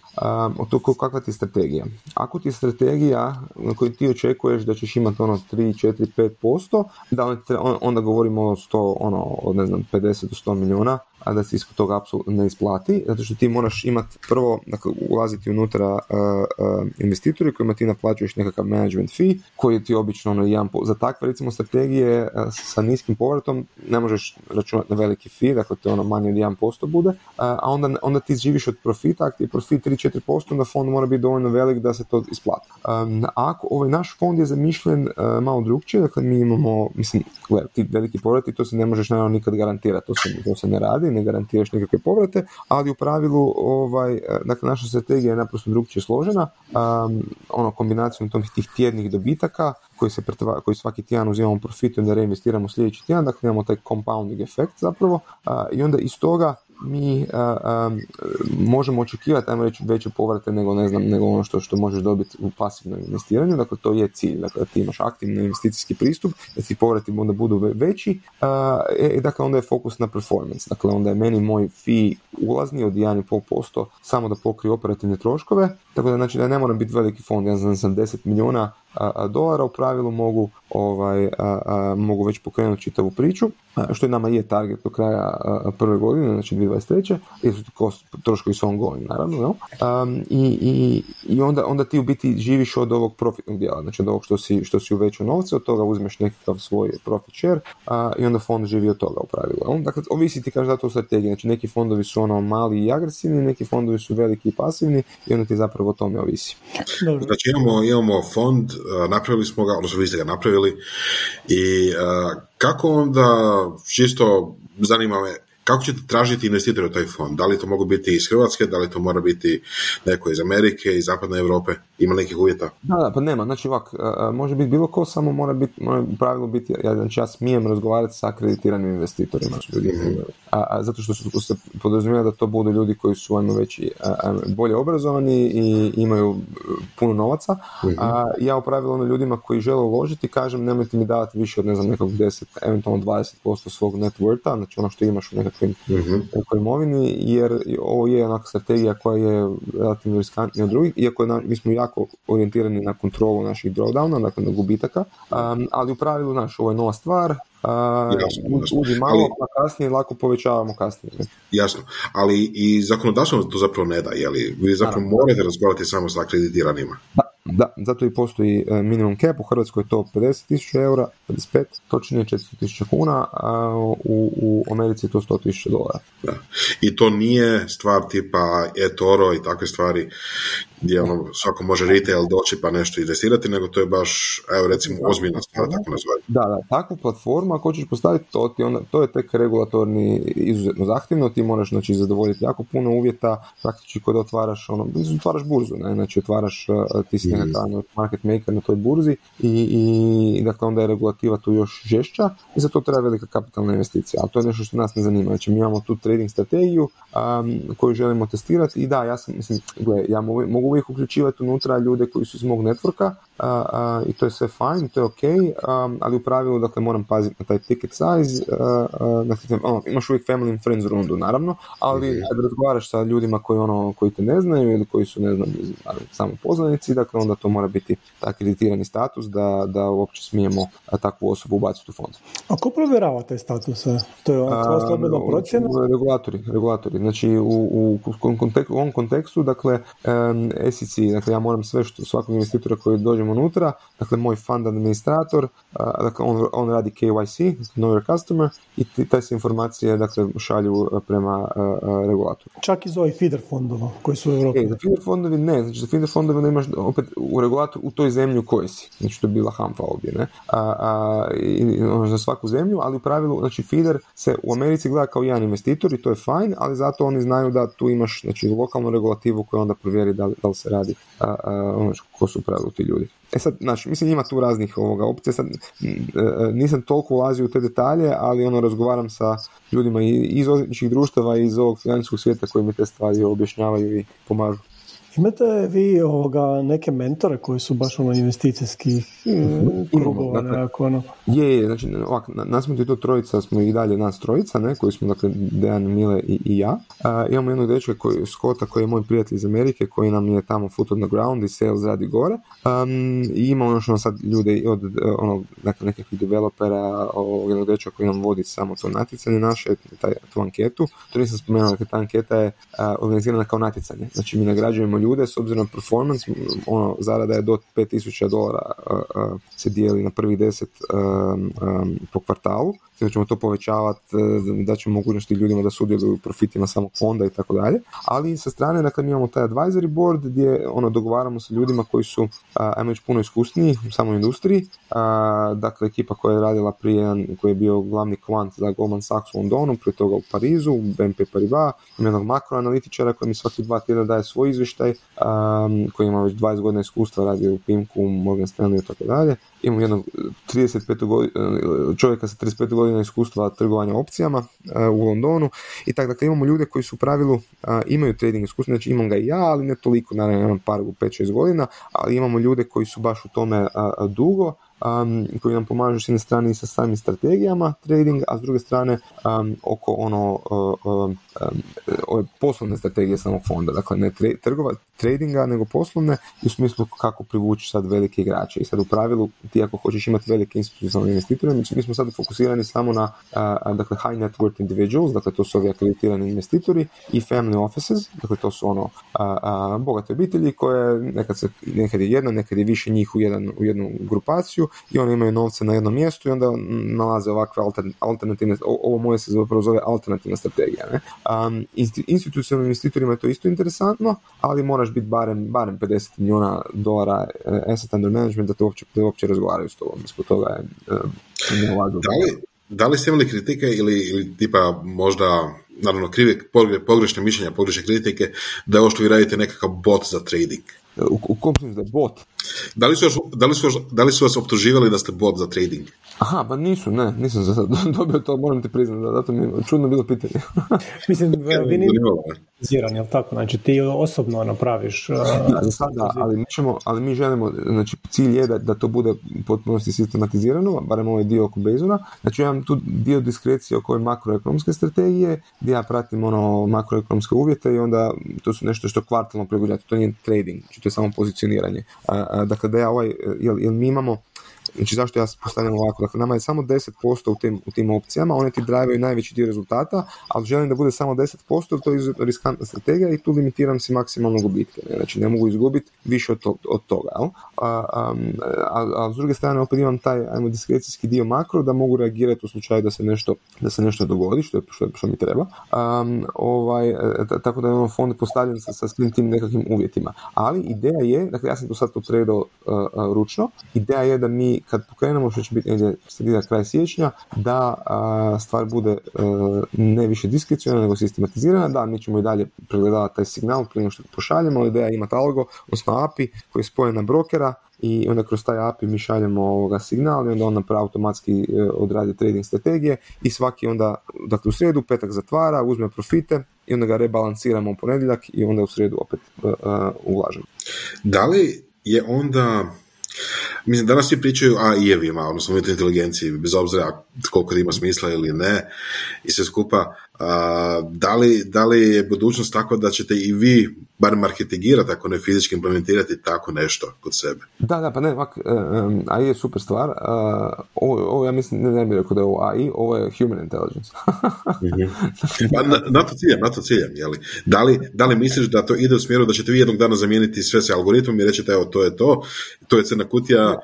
o to kakva ti je strategija. Ako ti je strategija na kojoj ti očekuješ da ćeš imati ono 3, 4, 5%, da onda, onda govorimo o 100, ono, ne znam, 50 do 100 milijuna, a da se ispod toga apsolutno ne isplati, zato što ti moraš imati prvo, dakle, ulaziti unutra uh, uh, investitori kojima ti naplaćuješ nekakav management fee, koji ti obično ono jedan, za takve recimo strategije uh, sa niskim povratom ne možeš računati na veliki fee, dakle to je ono manje od 1% bude, a onda, onda ti živiš od profita, ako ti je profit 3-4%, onda fond mora biti dovoljno velik da se to isplati. Um, ako ovaj naš fond je zamišljen malo drugčije, dakle mi imamo, mislim, gledaj, ti veliki povrati, to se ne možeš naravno nikad garantirati, to se, to se ne radi, ne garantiraš nekakve povrate, ali u pravilu ovaj, dakle, naša strategija je naprosto drugčije složena, um, ono kombinacijom tih tjednih dobitaka koji se pretvara, koji svaki tjedan uzimamo profit i onda reinvestiramo sljedeći tjedan, dakle imamo taj compounding efekt zapravo i onda iz toga mi možemo očekivati, ajmo reći, veće povrate nego, ne znam, nego ono što, što možeš dobiti u pasivnom investiranju, dakle to je cilj, dakle ti imaš aktivni investicijski pristup, da ti povrati onda budu veći, e, dakle onda je fokus na performance, dakle onda je meni moj fee ulazni od 1,5% samo da pokrije operativne troškove, tako da znači da ne moram biti veliki fond, ja znam sam 10 milijuna dolara u pravilu mogu ovaj, mogu već pokrenuti čitavu priču, što je nama je target do kraja prve godine, znači 2023. jer su troškovi su ongoing, naravno, no? um, i, i, i, onda, onda ti u biti živiš od ovog profitnog dijela, znači od ovog što si, što si uvećao novce, od toga uzmeš nekakav svoj profit share i onda fond živi od toga u pravilu. No? Dakle, ovisi ti kaže da to strategija, znači neki fondovi su ono mali i agresivni, neki fondovi su veliki i pasivni i onda ti zapravo o tome ovisi. Znači imamo, imamo fond, napravili smo ga, odnosno vi ste ga napravili i kako onda, čisto zanima me, kako ćete tražiti investitore u taj fond? Da li to mogu biti iz Hrvatske, da li to mora biti neko iz Amerike, iz Zapadne Europe? Ima nekih uvjeta? Da, da, pa nema. Znači ovak, može biti bilo ko, samo mora biti, mora u pravilu biti, ja, znači ja smijem razgovarati sa akreditiranim investitorima. Ljudi, mhm. a, a, zato što su se podrazumijeli da to budu ljudi koji su ajmo veći, bolje obrazovani i imaju e, puno novaca. Mhm. A ja u pravilu ono ljudima koji žele uložiti kažem nemojte mi davati više od ne znam nekog 10, eventualno 20% svog net wortha, znači ono što imaš u nekakvim mm-hmm. imovini, jer ovo je onaka strategija koja je relativno riskantnija od drugih, iako je mi smo jako orijentirani na kontrolu naših drawdowna, dakle na gubitaka, um, ali u pravilu, znaš, ovo je nova stvar, Uh, uđi malo, ali, pa kasnije lako povećavamo kasnije. Jasno, ali i zakonodavstvo to zapravo ne da, jeli? Vi zapravo morate razgovarati samo sa akreditiranima. Da, da, zato i postoji e, minimum cap, u Hrvatskoj je to 50.000 eura, 55, točnije 400.000 kuna, a u, u Americi je to 100.000 dolara. Da. I to nije stvar tipa eToro i takve stvari gdje ono, svako može retail doći pa nešto investirati, nego to je baš, evo recimo, ozbiljna stvar, tako nazvati. Da, da, takvu platformu, ako hoćeš postaviti, to, ti onda, to je tek regulatorni izuzetno zahtjevno, ti moraš znači, zadovoljiti jako puno uvjeta, praktički kod otvaraš, ono, otvaraš burzu, ne? znači otvaraš, e, ti si mm. nekakav market maker na toj burzi i, i dakle onda je regulativa tu još žešća i za to treba velika kapitalna investicija, ali to je nešto što nas ne zanima, znači mi imamo tu trading strategiju um, koju želimo testirati i da, ja sam, mislim, gle, ja mogu uvijek uključivati unutra ljude koji su iz mog networka i to je sve fine, to je ok, ali u pravilu dakle moram paziti na taj ticket size, uh, ono, imaš uvijek family and friends rundu naravno, ali mm kad razgovaraš sa ljudima koji ono koji te ne znaju ili koji su ne znam samo poznanici, dakle onda to mora biti akreditirani status da, da uopće smijemo takvu osobu ubaciti u fond. A ko provjerava te statuse? To je ono slobodna procjena? Regulatori, regulatori. Znači u, u, u, ovom kontekstu, dakle um, SEC, dakle ja moram sve što svakog investitora koji dođemo unutra, dakle moj fund administrator, dakle on, on radi KYC, know your customer, i taj se informacije dakle šalju prema regulatoru. Čak iz ovih feeder fondova koji su u Europi? E, za feeder fondovi ne, znači za feeder fondovi imaš opet u regulatoru u toj zemlji u kojoj si, znači to je bila HANFA ovdje, ne, a, a, i, ono, za svaku zemlju, ali u pravilu, znači feeder se u Americi gleda kao jedan investitor i to je fajn, ali zato oni znaju da tu imaš znači, lokalnu regulativu koja onda provjeri da li, da li se radi a, a, ono, ko su u pravilu ti ljudi. E sad, znači, mislim ima tu raznih ovoga opcija, sad e, e, nisam toliko ulazio u te detalje, ali ono razgovaram sa ljudima iz odvjetničkih društava i iz ovog financijskog svijeta koji mi te stvari objašnjavaju i pomažu. Imate vi ovoga neke mentore koji su baš ono investicijskih uh, krugova dakle, ono? Je, je, znači ovak, nas smo to trojica, smo i dalje nas trojica, ne, koji smo dakle Dejan, Mile i, i ja. Uh, imamo jednog dečka koji, Skota koji je moj prijatelj iz Amerike, koji nam je tamo foot on the ground i sales radi gore. Um, I imamo još ono sad ljude od ono, dakle, nekakvih developera, ovog jednog dečka koji nam vodi samo to natjecanje naše, taj, tu anketu. To nisam spomenuo, dakle ta anketa je uh, organizirana kao natjecanje. Znači mi nagrađujemo ljude s obzirom na performance, ono, zarada je do 5000 dolara se dijeli na prvi deset po kvartalu da ćemo to povećavati, e, da ćemo mogućnosti ljudima da sudjeluju u profitima samog fonda i tako dalje. Ali sa strane, dakle, mi imamo taj advisory board gdje ono, dogovaramo sa ljudima koji su, ajmo puno iskusniji u samoj industriji. Dakle, ekipa koja je radila prije, koji je bio glavni kvant za Goldman Sachs u Londonu, prije toga u Parizu, u BNP Paribas, jednog makroanalitičara koji mi svaki dva tjedna daje svoj izvještaj, koji ima već 20 godina iskustva, radi u Pimku, Morgan Stanley i tako dalje. Imamo jednog 35 godina, čovjeka sa 35 godina iskustva trgovanja opcijama e, u Londonu. I tako dakle imamo ljude koji su u pravilu imaju trading iskustva, znači imam ga i ja, ali ne toliko, naravno imam par u 5-6 godina, ali imamo ljude koji su baš u tome dugo um, koji nam pomažu s jedne strane i sa samim strategijama trading, a s druge strane um, oko ono uh, ove poslovne strategije samog fonda, dakle ne trgova, tradinga, nego poslovne u smislu kako privući sad velike igrače. I sad u pravilu ti ako hoćeš imati velike institucionalne investitore, mi smo sad fokusirani samo na dakle high net worth individuals, dakle to su ovi akreditirani investitori i family offices, dakle to su ono bogate obitelji koje nekad, se, nekad je jedna, nekad je više njih u, jedan, u jednu grupaciju i oni imaju novce na jednom mjestu i onda nalaze ovakve alternativne, ovo moje se zapravo zove alternativna strategija. Ne? Um, institucionalnim investitorima je to isto interesantno, ali moraš biti barem, barem 50 milijuna dolara uh, asset under management da te uopće, da uopće razgovaraju s tobom. Ispod toga je uh, da li, da li ste imali kritike ili, ili tipa možda naravno krive, pogrešne mišljenja, pogrešne kritike, da je ovo što vi radite nekakav bot za trading? u, u kom da je bot? Da li, su vas, da, li su, da li su vas optuživali da ste bot za trading? Aha, pa nisu, ne, nisam za sad dobio to, moram ti priznati, da, zato mi je čudno bilo pitanje. Mislim, vi niste jel tako? Znači, ti osobno napraviš... Da, za sada, ali mi, ćemo, ali mi želimo, znači, cilj je da, da to bude potpunosti sistematizirano, barem ovaj dio oko Bezona. Znači, imam tu dio diskrecije oko ove makroekonomske strategije, gdje ja pratim ono makroekonomske uvjete i onda to su nešto što kvartalno prilagođati, to nije trading, znači to je samo pozicioniranje. Dakle, da ja ovaj, jel, jel mi imamo Znači zašto ja postavljam ovako? Dakle, nama je samo 10% u tim, u tim opcijama, one ti drivaju najveći dio rezultata, ali želim da bude samo 10%, to je riskantna strategija i tu limitiram si maksimalno gubitke. Ne? Znači ne mogu izgubiti više od, od toga. Jel? A, a, a, s druge strane opet imam taj ajmo, diskrecijski dio makro da mogu reagirati u slučaju da se nešto, da se nešto dogodi, što je što, što mi treba. ovaj, e, tako da imamo fond postavljen sa, sa svim tim nekakvim uvjetima. Ali ideja je, dakle ja sam to sad to predao e, e, ručno, ideja je da mi kad pokrenemo, što će biti negdje sredina kraj siječnja, da stvar bude uh, ne više diskrecijalna nego sistematizirana, da mi ćemo i dalje pregledavati taj signal prije što pošaljemo, ideja je imati algo, odnosno API koji je spojen na brokera i onda kroz taj API mi šaljemo ovoga signal i onda on napravi automatski e, odradi trading strategije i svaki onda, dakle u srijedu, petak zatvara, uzme profite i onda ga rebalansiramo u ponedjeljak i onda u srijedu opet uh, ulažemo. Da li je onda Mislim, danas svi pričaju o AI-evima, odnosno umjetnoj inteligenciji, bez obzira koliko ima smisla ili ne, i sve skupa. Da, li, da li je budućnost tako da ćete i vi bar marketingirati, ako ne fizički implementirati tako nešto kod sebe? Da, da, pa ne, ovak, e, AI je super stvar. Ovo, ovo ja mislim, ne, ne bih rekao da je ovo AI, ovo je human intelligence. Mhm. pa na, na, to ciljam, na to ciljam, jeli? Da li, da li misliš da to ide u smjeru da ćete vi jednog dana zamijeniti sve sa algoritmom i reći evo, to je to, to je crna kutija,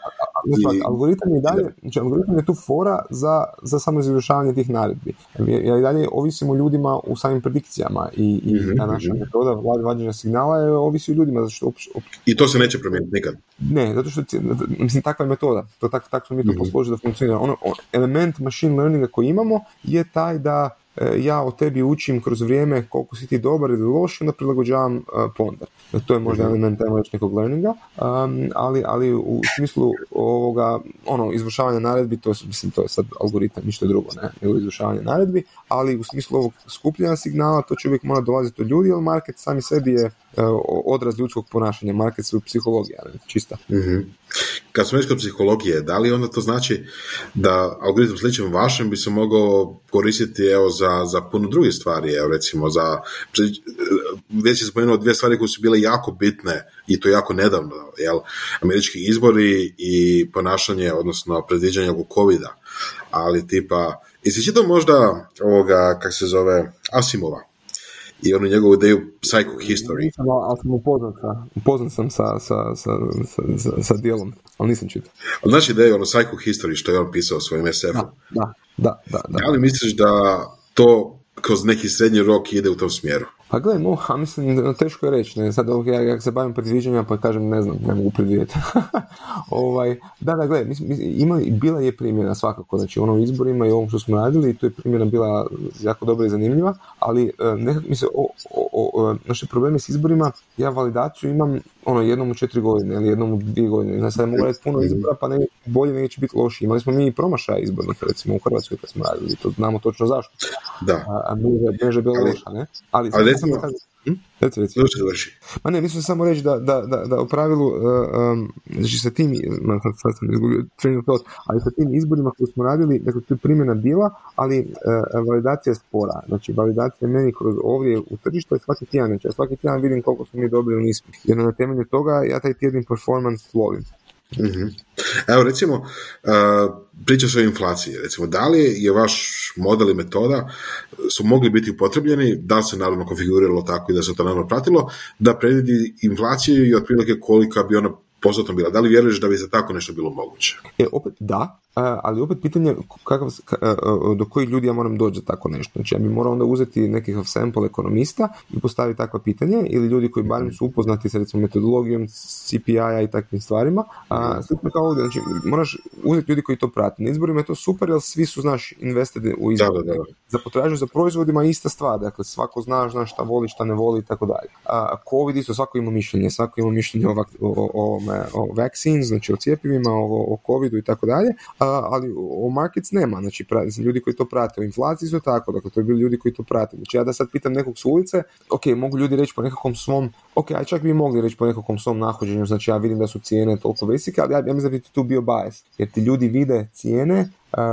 i... algoritam je dalje, znači algoritam je tu fora za, za samo izvršavanje tih naredbi. Ja i dalje ovisimo ljudima u samim predikcijama i, i mm-hmm. naša mhm. metoda vađenja signala je ovisi o ljudima. Zato što I to se neće promijeniti nikad? Ne, zato što mislim, takva je metoda. To, tak, tako smo mi to mm-hmm. posložili da funkcionira. Ono, element machine learninga koji imamo je taj da E, ja o tebi učim kroz vrijeme koliko si ti dobar ili loš, onda prilagođavam uh, ponder. To je možda mhm. element ajmo nekog learninga, um, ali, ali u smislu ovoga, ono, izvršavanja naredbi, to je, mislim, to je sad algoritam, ništa drugo, ne, nego izvršavanje naredbi, ali u smislu ovog skupljanja signala, to će uvijek mora dolaziti od ljudi, jer market sami sebi je odraz ljudskog ponašanja, market su psihologija, ne, čista. Mm-hmm. Kad smo već kod psihologije, da li onda to znači da algoritam sličan vašem bi se mogao koristiti evo, za, za puno drugih stvari, evo recimo za, već je spomenuo dvije stvari koje su bile jako bitne i to jako nedavno, jel, američki izbori i ponašanje, odnosno predviđanje oko covid ali tipa, jesi to možda ovoga, kak se zove, Asimova, i onu njegovu ideju Psycho History. Nisam, ali sam upoznat, sa, upoznat sam sa, sa, sa, sa, sa dijelom, ali nisam čitao. Ali znaš ideju ono Psycho History što je on pisao svojim SF-u? Da, da, da, da. Da li misliš da to kroz neki srednji rok ide u tom smjeru? Pa gledaj, no, a mislim, teško je reći, ne, sad ja, ja se bavim predviđanja pa kažem, ne znam, ne mogu predvidjeti. ovaj, da, da, gledaj, mislim, ima, bila je primjena svakako, znači ono izborima i ovom što smo radili, to je primjena bila jako dobra i zanimljiva, ali e, nekako mi se, o, o, o, naše probleme s izborima, ja validaciju imam ono jednom u četiri godine ili jednom u dvije godine, znači sad mogu raditi puno izbora, pa ne, bolje neće biti loši. Imali smo mi i promašaja izbornih, recimo u Hrvatskoj kad smo radili, to znamo točno zašto. Da. A, a mreža je bila loša, ne? Ali, ali recimo, Hm? Reci, reci. Ma ne, mislim samo reći da, da, da, da u pravilu, um, znači sa tim, ma, sad, sad sam izgubio train of thought, ali sa tim izborima koje smo radili, dakle tu je primjena bila, ali uh, validacija je spora. Znači validacija meni kroz ovdje u tržištu je svaki tjedan, znači ja svaki tjedan vidim koliko smo mi dobili ili nismo. Jer na temelju toga ja taj tjedni performance lovim. Mm Evo recimo, uh, pričaš o inflaciji, recimo, da li je vaš model i metoda su mogli biti upotrebljeni, da se naravno konfiguriralo tako i da se to naravno pratilo, da predvidi inflaciju i otprilike kolika bi ona postotno bila. Da li vjeruješ da bi za tako nešto bilo moguće? E, opet da, ali opet pitanje kakav, do kojih ljudi ja moram doći za tako nešto. Znači ja bi morao onda uzeti nekakav sample ekonomista i postaviti takva pitanje ili ljudi koji barem su upoznati sa recimo metodologijom CPI-a i takvim stvarima. A, kao ovdje, znači moraš uzeti ljudi koji to prate. Na izborima je to super jer svi su, znaš, invested u izbor. Za potražnju za proizvodima ista stvar, dakle svako zna, zna šta voli, šta ne voli i tako dalje. A COVID isto svako ima mišljenje, svako ima mišljenje o, o, o, o vaccines, znači o cijepivima, o, o covidu i tako dalje, ali o markets nema, znači ljudi koji to prate, o inflaciji su tako, dakle to je bili ljudi koji to prate. Znači ja da sad pitam nekog s ulice, ok, mogu ljudi reći po nekakvom svom, ok, aj čak bi mogli reći po nekakvom svom nahođenju, znači ja vidim da su cijene toliko visoke, ali ja, ja mislim da bi tu bio bias, jer ti ljudi vide cijene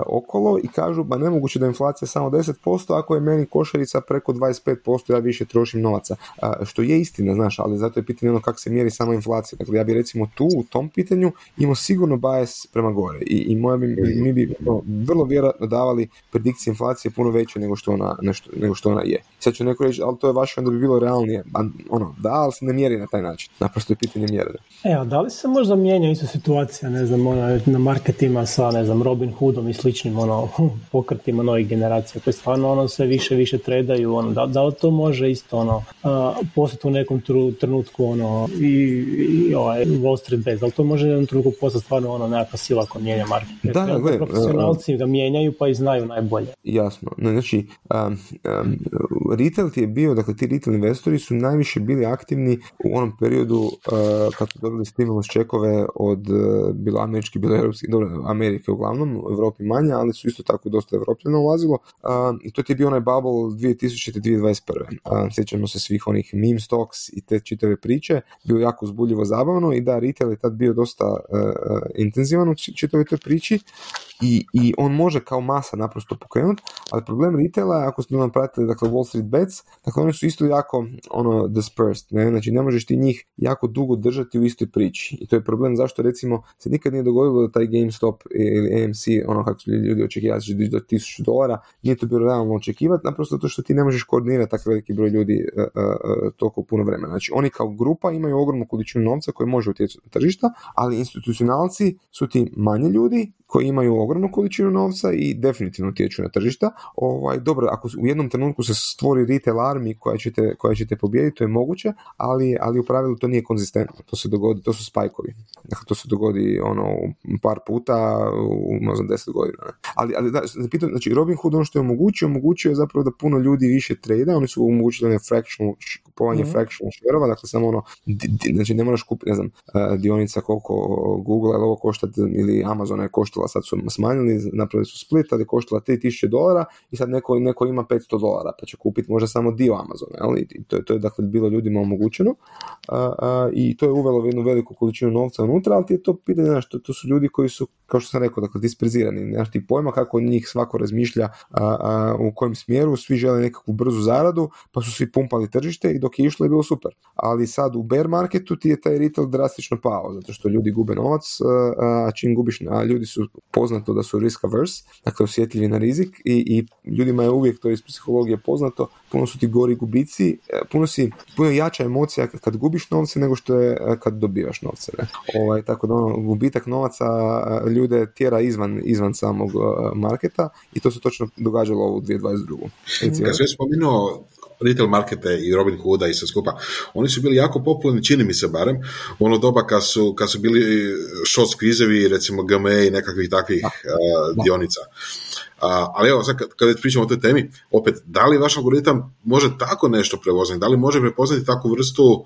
okolo i kažu ba nemoguće da je inflacija samo 10% ako je meni košarica preko 25% ja više trošim novaca. što je istina, znaš, ali zato je pitanje ono kako se mjeri sama inflacija. Dakle, ja bi recimo tu u tom pitanju imao sigurno bias prema gore i, i moja bi, mi bi ono, vrlo vjerojatno davali predikcije inflacije puno veće nego što ona, nešto, nego što ona je. Sad će neko reći, ali to je vaše onda bi bilo realnije. ono, da, ali se ne mjeri na taj način. Naprosto je pitanje mjerenja. Evo, da li se možda mijenja isto situacija, ne znam, ona, na marketima sa, ne znam, Robin Hoodom i sličnim ono, pokretima novih generacija koji stvarno ono sve više više tredaju, ono, da, da li to može isto ono, postati u nekom tru, trenutku ono, i, i ovaj, Wall Street bez, da li to može u jednom trenutku postati stvarno ono, nekakva sila koja mijenja market? Da, da, gle, profesionalci ga mijenjaju pa i znaju najbolje. Jasno, znači um, um, retail ti je bio, dakle ti retail investori su najviše bili aktivni u onom periodu uh, kad su dobili stimulus čekove od uh, bilo američki, bilo europski, dobro, Amerike uglavnom, u Europi manje, ali su isto tako dosta evropljeno ulazilo i to ti je bio onaj bubble 2000-2021. Uh, sjećamo se svih onih meme stocks i te čitave priče, bilo jako zbuljivo zabavno i da, retail je tad bio dosta uh, intenzivan u čitavoj toj priči i, i on može kao masa naprosto pokrenuti, ali problem retaila ako ste nam pratili dakle, Wall Street Bets, dakle oni su isto jako ono, dispersed, ne? znači ne možeš ti njih jako dugo držati u istoj priči i to je problem zašto recimo se nikad nije dogodilo da taj GameStop ili AMC, ono kako su ljudi očekivali da će do 1000 dolara, nije to bilo realno očekivati, naprosto zato što ti ne možeš koordinirati tako veliki broj ljudi uh, toliko puno vremena. Znači oni kao grupa imaju ogromnu količinu novca koji može utjecati na tržišta, ali institucionalci su ti manje ljudi koji imaju ogromnu količinu novca i definitivno utječu na tržišta. Ovaj, dobro, ako u jednom trenutku se stvori retail army koja ćete, koja ćete pobijediti, to je moguće, ali, ali u pravilu to nije konzistentno. To se dogodi, to su spajkovi. Dakle, to se dogodi ono par puta u možda deset godina. Ali, ali da, pitam, znači Robin Hood ono što je omogućio, omogućio je zapravo da puno ljudi više trade, oni su omogućili one fractional, kupovanje mm-hmm. fractional share dakle samo ono, znači ne moraš kupiti, ne znam, uh, dionica koliko Google ili ovo košta, ili Amazona je koštala, sad su smanjili, napravili su split, ali je koštala 3000 dolara i sad neko, neko ima 500 dolara, pa će kupiti možda samo dio Amazona, ali to, to je dakle bilo ljudima omogućeno uh, uh, i to je uvelo jednu veliku količinu novca unutra, ali ti je to pitanje, znaš, to, to su ljudi koji su, kao što sam rekao, dakle disperzirani, nemaš ti pojma kako njih svako razmišlja u kojem smjeru, svi žele nekakvu brzu zaradu, pa su svi pumpali tržište i dok je išlo je bilo super. Ali sad u bear marketu ti je taj retail drastično pao, zato što ljudi gube novac, a čim gubiš, a ljudi su poznato da su risk averse, dakle osjetljivi na rizik i, i ljudima je uvijek to iz psihologije poznato, puno su ti gori gubici, e, puno si, puno jača emocija kad gubiš novce nego što je e, kad dobivaš novce. Ne? Ovaj, tako da ono, gubitak novaca ljude tjera izvan, izvan samog marketa i to se točno događalo u 2022. Kad sve spomenuo retail markete i Robin Hooda i sve skupa, oni su bili jako popularni, čini mi se barem, u ono doba kad su, kad su bili short squeezevi, recimo GME i nekakvih takvih uh, dionica. Uh, ali evo, sad kad, kad pričamo o toj temi, opet, da li vaš algoritam može tako nešto prepoznati? Da li može prepoznati takvu vrstu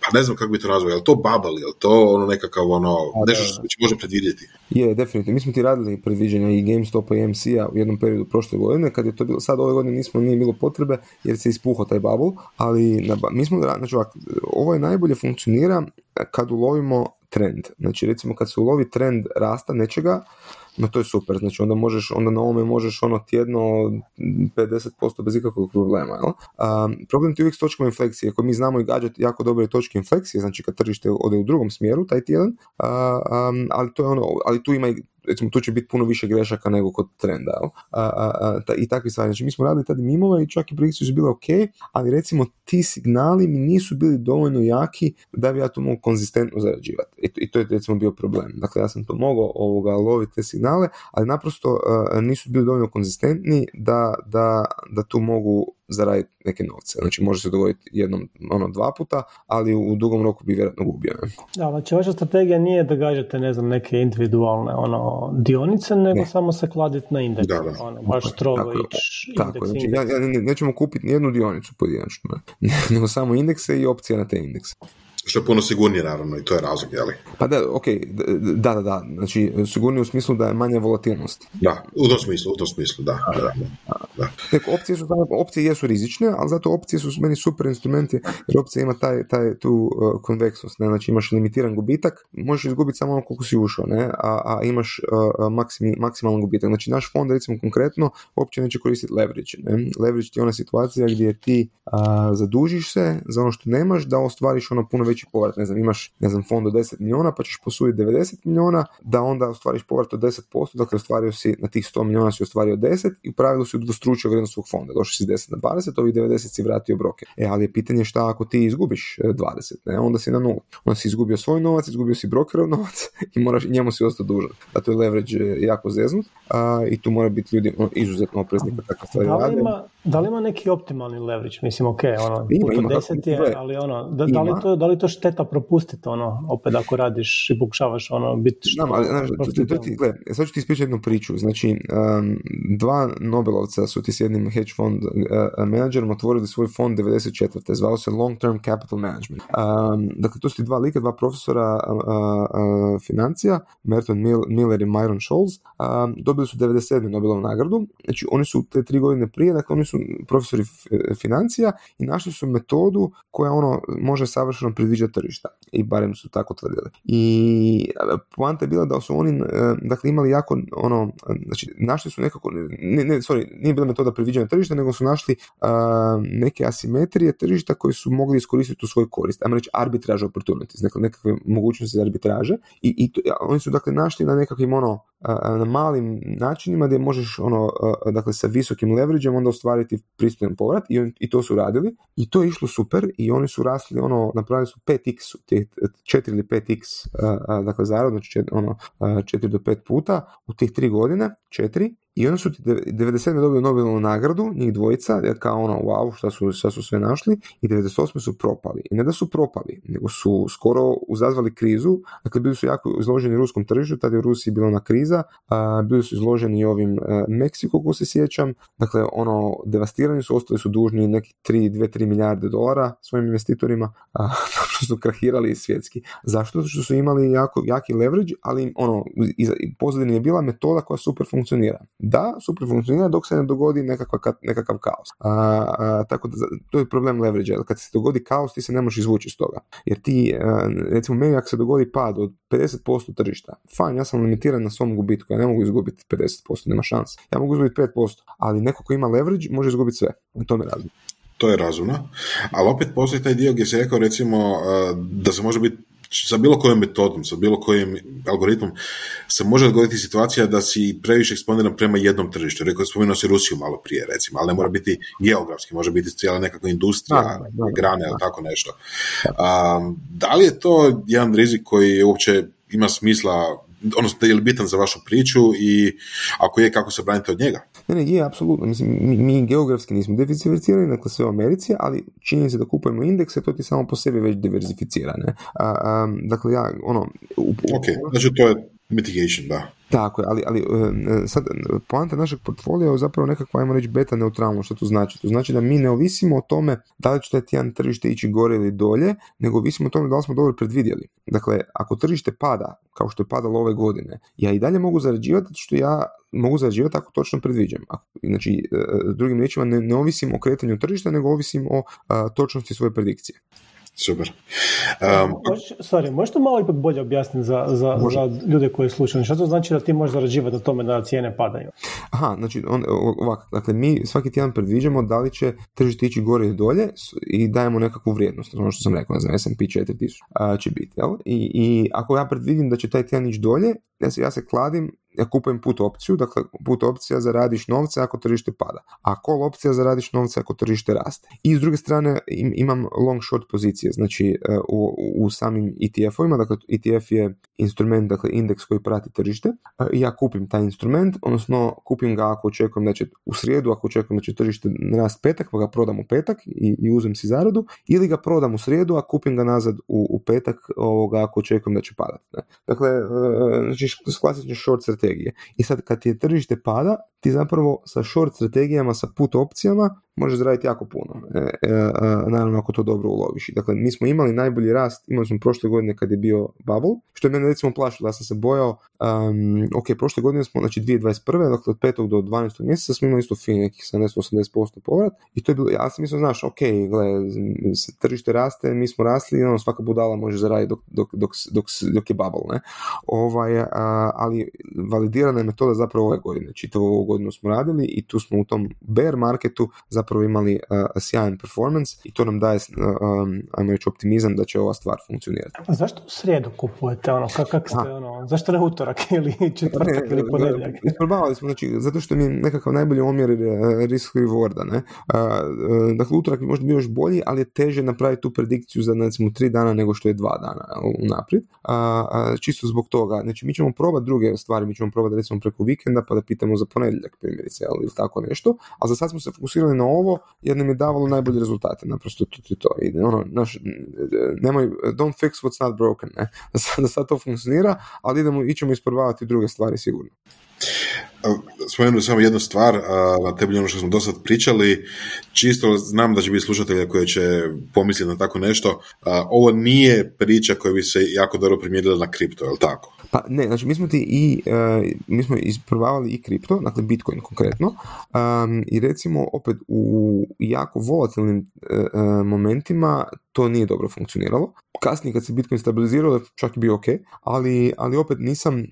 pa ne znam kako bi to nazvao, je li to bubble, je li to ono nekakav ono, nešto što se može predvidjeti? Je, definitivno. Mi smo ti radili predviđenja i GameStopa i MC-a u jednom periodu prošle godine, kad je to bilo, sad ove godine nismo, nije bilo potrebe jer se ispuhao taj bubble, ali na, mi smo, znači ovak, ovo je najbolje funkcionira kad ulovimo trend. Znači recimo kad se ulovi trend rasta nečega, no to je super, znači onda možeš, onda na ovome možeš ono tjedno 50% bez ikakvog problema, jel? problem ti uvijek s točkom infleksije, ako mi znamo i gađati jako dobre točke infleksije, znači kad tržište ode u drugom smjeru taj tjedan, ali to je ono, ali tu ima i recimo tu će biti puno više grešaka nego kod trenda, a, a, a, i takve stvari. Znači mi smo radili tada mimove i čak i projekcije su bile ok, ali recimo ti signali mi nisu bili dovoljno jaki da bi ja to mogu konzistentno zarađivati. I, I, to je recimo bio problem. Dakle, ja sam to mogao ovoga loviti te signale, ali naprosto nisu bili dovoljno konzistentni da, da, da tu mogu zaraditi neke novce. Znači može se dogoditi jednom, ono, dva puta, ali u dugom roku bi vjerojatno gubio. Ne? Da, znači vaša strategija nije da gađate, ne znam, neke individualne ono, dionice, nego samo se kladiti na indeks. Da, da. Ono, baš strogo ići Tako, znači, ja, ja, nećemo kupiti nijednu dionicu pojedinačno, nego samo indekse i opcije na te indekse. Što je puno sigurnije, naravno, i to je razlog, jeli? Pa da, ok, da, da, da, znači sigurnije u smislu da je manja volatilnost. Da, u tom smislu, u tom smislu, da. da, da, da. opcije, su, opcije jesu rizične, ali zato opcije su meni super instrumenti, jer opcija ima taj, taj tu uh, konveksnost, ne? znači imaš limitiran gubitak, možeš izgubiti samo ono koliko si ušao, ne? A, a imaš uh, maksimi, maksimalan gubitak. Znači naš fond, recimo konkretno, uopće neće koristiti leverage. Ne? Leverage je ona situacija gdje ti uh, zadužiš se za ono što nemaš, da ostvariš ono puno veći povrat, ne znam, imaš, ne znam, fond od 10 milijuna, pa ćeš posuditi 90 milijuna, da onda ostvariš povrat od 10%, dakle ostvario si na tih 100 milijuna si ostvario 10 i u pravilu si udvostručio vrijednost svog fonda, došao si 10 na 20, ovih 90 si vratio broke. E, ali je pitanje šta ako ti izgubiš 20, e, ne, onda si na nulu. Onda si izgubio svoj novac, izgubio si brokerov novac i moraš, njemu si ostao dužan. Zato je leverage jako zeznut a, i tu mora biti ljudi ono, izuzetno oprezni kad takve stvari da li, ima, da li ima neki optimalni leverage? Mislim, ok, ono, ima, ima, 10 je, ali ono, da, da, li to, da li to šteta propustiti, ono, opet ako radiš i pokušavaš ono, biti što Znam, ali, to, ti, gle, sad ću ti ispričati jednu priču. Znači, um, dva Nobelovca su ti s jednim hedge fund uh, menadžerom otvorili svoj fond 94. Zvao se Long Term Capital Management. Um, dakle, to su ti dva lika, dva profesora uh, uh, financija, Merton Miller i Myron Scholes, um, dobili su 97. Nobelovu nagradu. Znači, oni su te tri godine prije, dakle, oni su profesori financija i našli su metodu koja ono može savršeno predviđati tržišta i barem su tako tvrdili. I poanta je bila da su oni e, dakle, imali jako ono, znači našli su nekako, ne, ne sorry, nije bila metoda predviđanja tržišta, nego su našli neke asimetrije tržišta koje su mogli iskoristiti u svoj korist, ajmo reći arbitraže opportunities, dakle nekakve mogućnosti arbitraže i, i to, oni su dakle našli na nekakvim ono na malim načinima gdje možeš ono, dakle sa visokim leverageom onda ostvariti pristojan povrat i, i to su radili i to je išlo super i oni su rasli ono, napravili su 5x, 4 ili 5x dakle zarad, znači ono, 4 do 5 puta u tih 3 godine, 4 i onda su 97. dobili Nobelovu nagradu, njih dvojica, kao ono, wow, šta su, šta su sve našli, i 98. su propali. I ne da su propali, nego su skoro uzazvali krizu, dakle bili su jako izloženi ruskom tržištu, tada je u Rusiji bila ona kriza, a, bili su izloženi i ovim a, e, Meksiku, ko se sjećam, dakle ono, devastirani su, ostali su dužni neki 3, 2-3 milijarde dolara svojim investitorima, a, što su krahirali svjetski. Zašto? Zato što su imali jako, jaki leverage, ali ono, pozadini je bila metoda koja super funkcionira da, super funkcionira dok se ne dogodi nekakav, nekakav kaos. A, tako da, to je problem leverage Kad se dogodi kaos, ti se ne možeš izvući iz toga. Jer ti, recimo, meni ako se dogodi pad od 50% tržišta, fajn, ja sam limitiran na svom gubitku, ja ne mogu izgubiti 50%, nema šanse. Ja mogu izgubiti 5%, ali neko ko ima leverage može izgubiti sve. To me razlika to je razumno, ali opet postoji taj dio gdje se rekao recimo da se može biti sa bilo kojom metodom, sa bilo kojim algoritmom se može dogoditi situacija da si previše eksponiran prema jednom tržištu. Rekao, spomenuo si Rusiju malo prije, recimo, ali ne mora biti geografski, može biti cijela nekakva industrija, grane ili tako nešto. da li je to jedan rizik koji uopće ima smisla odnosno je li bitan za vašu priču i ako je, kako se branite od njega? Ne, ne, je, apsolutno. Mislim, mi, mi geografski nismo diversificirani, dakle sve u Americi, ali se da kupujemo indekse, to ti samo po sebi već diversificira, ne? A, dakle, ja, ono... U, ok, znači to je mitigation, da. Tako je, ali, ali e, sad, poanta našeg portfolija je zapravo nekakva, ajmo reći, beta neutralno, što to znači? To znači da mi ne ovisimo o tome da li će taj tjedan tržište ići gore ili dolje, nego ovisimo o tome da li smo dobro predvidjeli. Dakle, ako tržište pada, kao što je padalo ove godine, ja i dalje mogu zarađivati što ja mogu zarađivati ako točno predviđam. Znači, e, drugim riječima, ne, ne ovisim o kretanju tržišta, nego ovisim o točnosti svoje predikcije. Super. Um, Možeš, sorry, možeš to malo ipak bolje objasniti za, za, za ljude koji slušaju? Što to znači da ti možeš zarađivati na tome da cijene padaju? Aha, znači on, ovako, dakle mi svaki tjedan predviđamo da li će tržište ići gore ili dolje i dajemo nekakvu vrijednost, ono što sam rekao, ne znam, S&P 4000 će biti, jel? I, I ako ja predvidim da će taj tjedan ići dolje, ja se, ja se kladim ja kupujem put opciju, dakle put opcija zaradiš novce ako tržište pada, a call opcija zaradiš novce ako tržište raste. I s druge strane imam long short pozicije, znači e, u, u samim ETF-ovima, dakle ETF je instrument, dakle indeks koji prati tržište, e, ja kupim taj instrument, odnosno kupim ga ako očekujem da će u srijedu, ako očekujem da će tržište rast petak, pa ga prodam u petak i, i uzem si zaradu, ili ga prodam u srijedu, a kupim ga nazad u, u petak ovoga, ako očekujem da će padati. Dakle, e, znači klasične short strategije. I sad kad je tržište pada, ti zapravo sa short strategijama, sa put opcijama možeš zaraditi jako puno. E, e, e, naravno ako to dobro uloviš. Dakle, mi smo imali najbolji rast, imali smo prošle godine kad je bio bubble, što je mene recimo plašilo, ja sam se bojao, um, ok, prošle godine smo, znači 2021. dakle od 5. do 12. mjeseca smo imali isto fin nekih 70-80% povrat i to je bilo, ja sam mislio, znaš, ok, gle, tržište raste, mi smo rasli ono, svaka budala može zaraditi dok, dok, dok, dok, dok je bubble, ne? Ovaj, ali validirana je metoda zapravo ove godine, čitavu ovu godinu smo radili i tu smo u tom bear marketu zapravo imali uh, sjajan performance i to nam daje, uh, um, ajmo reći, optimizam da će ova stvar funkcionirati. A zašto u srijedu kupujete ono? Kak, kak ste, ono, zašto ne utorak ili četvrtak ili ponedjeljak? Isprobavali smo, znači, zato što mi je nekakav najbolji omjer risk rewarda, ne? Uh, dakle, utorak bi možda bio još bolji, ali je teže napraviti tu predikciju za, recimo, tri dana nego što je dva dana unaprijed. Uh, čisto zbog toga. Znači, mi ćemo probati druge stvari, mi ćemo probati recimo preko vikenda pa da pitamo za ponedjeljak primjerice ili tako nešto, a za sad smo se fokusirali na ovo jer nam je davalo najbolje rezultate, naprosto to je to. I ono, naš, nemoj, don't fix what's not broken, ne? Da sad, sad to funkcionira, ali idemo, ićemo isprobavati druge stvari sigurno. Spomenuo samo jednu stvar, na temelju ono što smo do sad pričali, čisto znam da će biti slušatelja koji će pomisliti na tako nešto, ovo nije priča koja bi se jako dobro primijenila na kripto, je li tako? Pa ne, znači mi smo ti i, uh, mi smo isprobavali i kripto, dakle Bitcoin konkretno, i recimo opet u jako volatilnim uh, momentima to nije dobro funkcioniralo. Kasnije kad se Bitcoin stabilizirao, čak je bio ok, ali, ali opet nisam,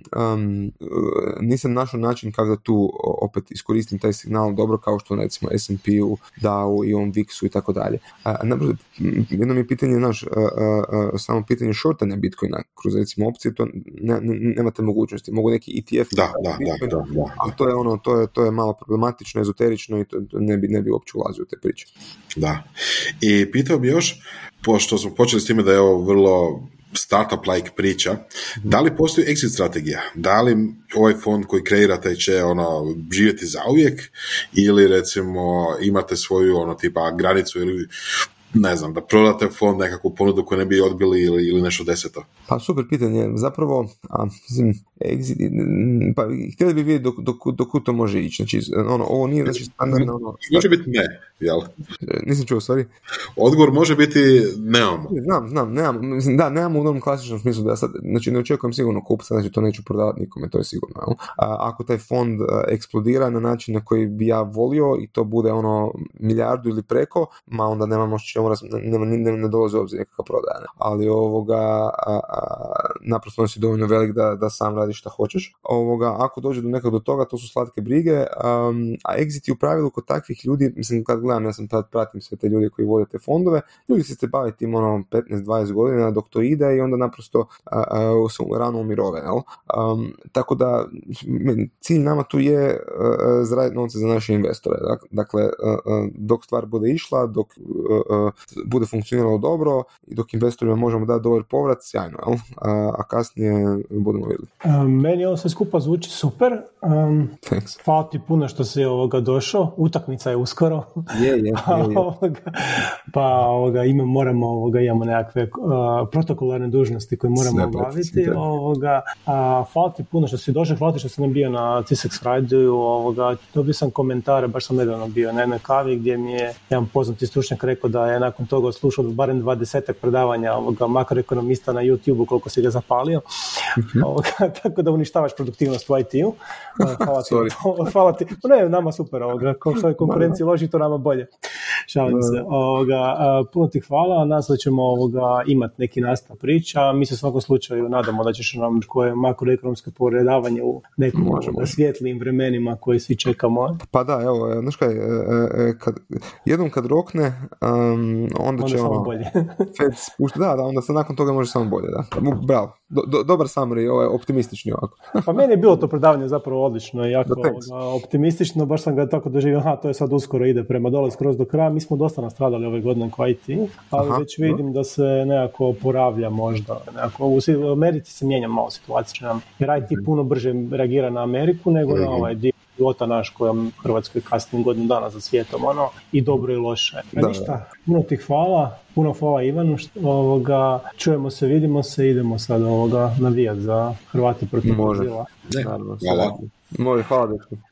nisam našao način kako da tu opet iskoristim taj signal dobro kao što recimo S&P-u, DAO i on VIX-u i tako dalje. Jedno mi je pitanje, naš, samo pitanje shortanja Bitcoina kroz recimo opcije, to ne, nemate mogućnosti. Mogu neki ETF da, da, da, da, ali to je ono, to je, to je malo problematično, ezoterično i to, ne bi, ne bi uopće ulazio u te priče. Da. I pitao bi još, pošto smo počeli s time da je ovo vrlo startup-like priča, da li postoji exit strategija? Da li ovaj fond koji kreirate će ono, živjeti zauvijek ili recimo imate svoju ono tipa granicu ili ne znam, da prodate fond nekakvu ponudu koju ne bi odbili ili, ili nešto deseto? Pa super pitanje, zapravo, a, mislim, exit, pa htjeli bi vidjeti dok, dok, dok to može ići, znači, ono, ovo nije, znači, standardno, ono... Može biti ne, jel? Nisam čuo, sorry. Odgovor može biti nemamo. Znam, znam, nemam, mislim, da, nemamo u onom klasičnom smislu da ja sad, znači, ne očekujem sigurno kupca, znači, to neću prodavati nikome, to je sigurno, jel? A, ako taj fond eksplodira na način na koji bi ja volio i to bude, ono, milijardu ili preko, ma onda nemamo čemu ne, ne, ne dolazi u obzir nekakva prodaja. Ali ovoga, a, a, naprosto on si dovoljno velik da, da sam radi šta hoćeš. Ovoga, ako dođe do nekog do toga, to su slatke brige, a exit je u pravilu kod takvih ljudi, mislim kad gledam, ja sam tad pratim sve te ljude koji vode te fondove, ljudi se se bave tim ono 15-20 godina dok to ide i onda naprosto uh, se rano umirove. Jel? Tako da cilj nama tu je zaraditi novce za naše investore. Dakle, dok stvar bude išla, dok bude funkcioniralo dobro i dok investorima možemo dati dobar povrat, sjajno, jel? A, a kasnije budemo vidjeli. meni ovo sve skupa zvuči super. Um, Hvala ti puno što si ovoga došao. Utakmica je uskoro. Je, je, je, pa ovoga, ima, moramo, ovoga, imamo nekakve uh, protokolarne dužnosti koje moramo obaviti. Ovoga, a, hvala ti puno što si došao. Hvala ti što sam bio na Cisex Fridayu. Ovoga, dobio sam komentare, baš sam nedavno bio na jednoj kavi gdje mi je jedan poznati stručnjak rekao da je nakon toga slušao barem dvadesetak predavanja ovoga makroekonomista na YouTube-u koliko si ga zapalio. Mhm. Ovoga, tako da uništavaš produktivnost u IT-u. Hvala ti. hvala ti. Ne, nama super ovoga. Ko svoj konkurenciji loži, to nama bolje. šalim se. Ovoga, puno ti hvala, nas da ćemo ovoga, imati neki nastav priča. Mi se u svakom slučaju nadamo da ćeš nam koje makroekonomsko poredavanje u nekom Možemo. svjetlijim vremenima koje svi čekamo. Pa da, evo, znaš kaj, e, e, kad, jednom kad rokne, um, onda, onda će samo ono, bolje. Fed spušti, da, da, onda se nakon toga može samo bolje, da. Bravo, do, do, dobar summary, ovaj, optimistični ovako. pa meni je bilo to predavanje zapravo odlično i jako optimistično, baš sam ga tako doživio, aha, to je sad uskoro ide prema dole skroz do kraja. Mi smo dosta nastradali ove godine kao IT, ali aha, već vidim da se nekako poravlja možda. Nekako, u Americi se mijenja malo situacija, jer IT mhm. puno brže reagira na Ameriku nego na mhm. ovaj dio života naš kojom Hrvatskoj kasnim godinu dana za svijetom, ono, i dobro i loše. Da, ništa, puno ti hvala, puno hvala Ivanu, što, ovoga, čujemo se, vidimo se, idemo sad ovoga navijat za Hrvati protiv Može. Može, hvala. Može, hvala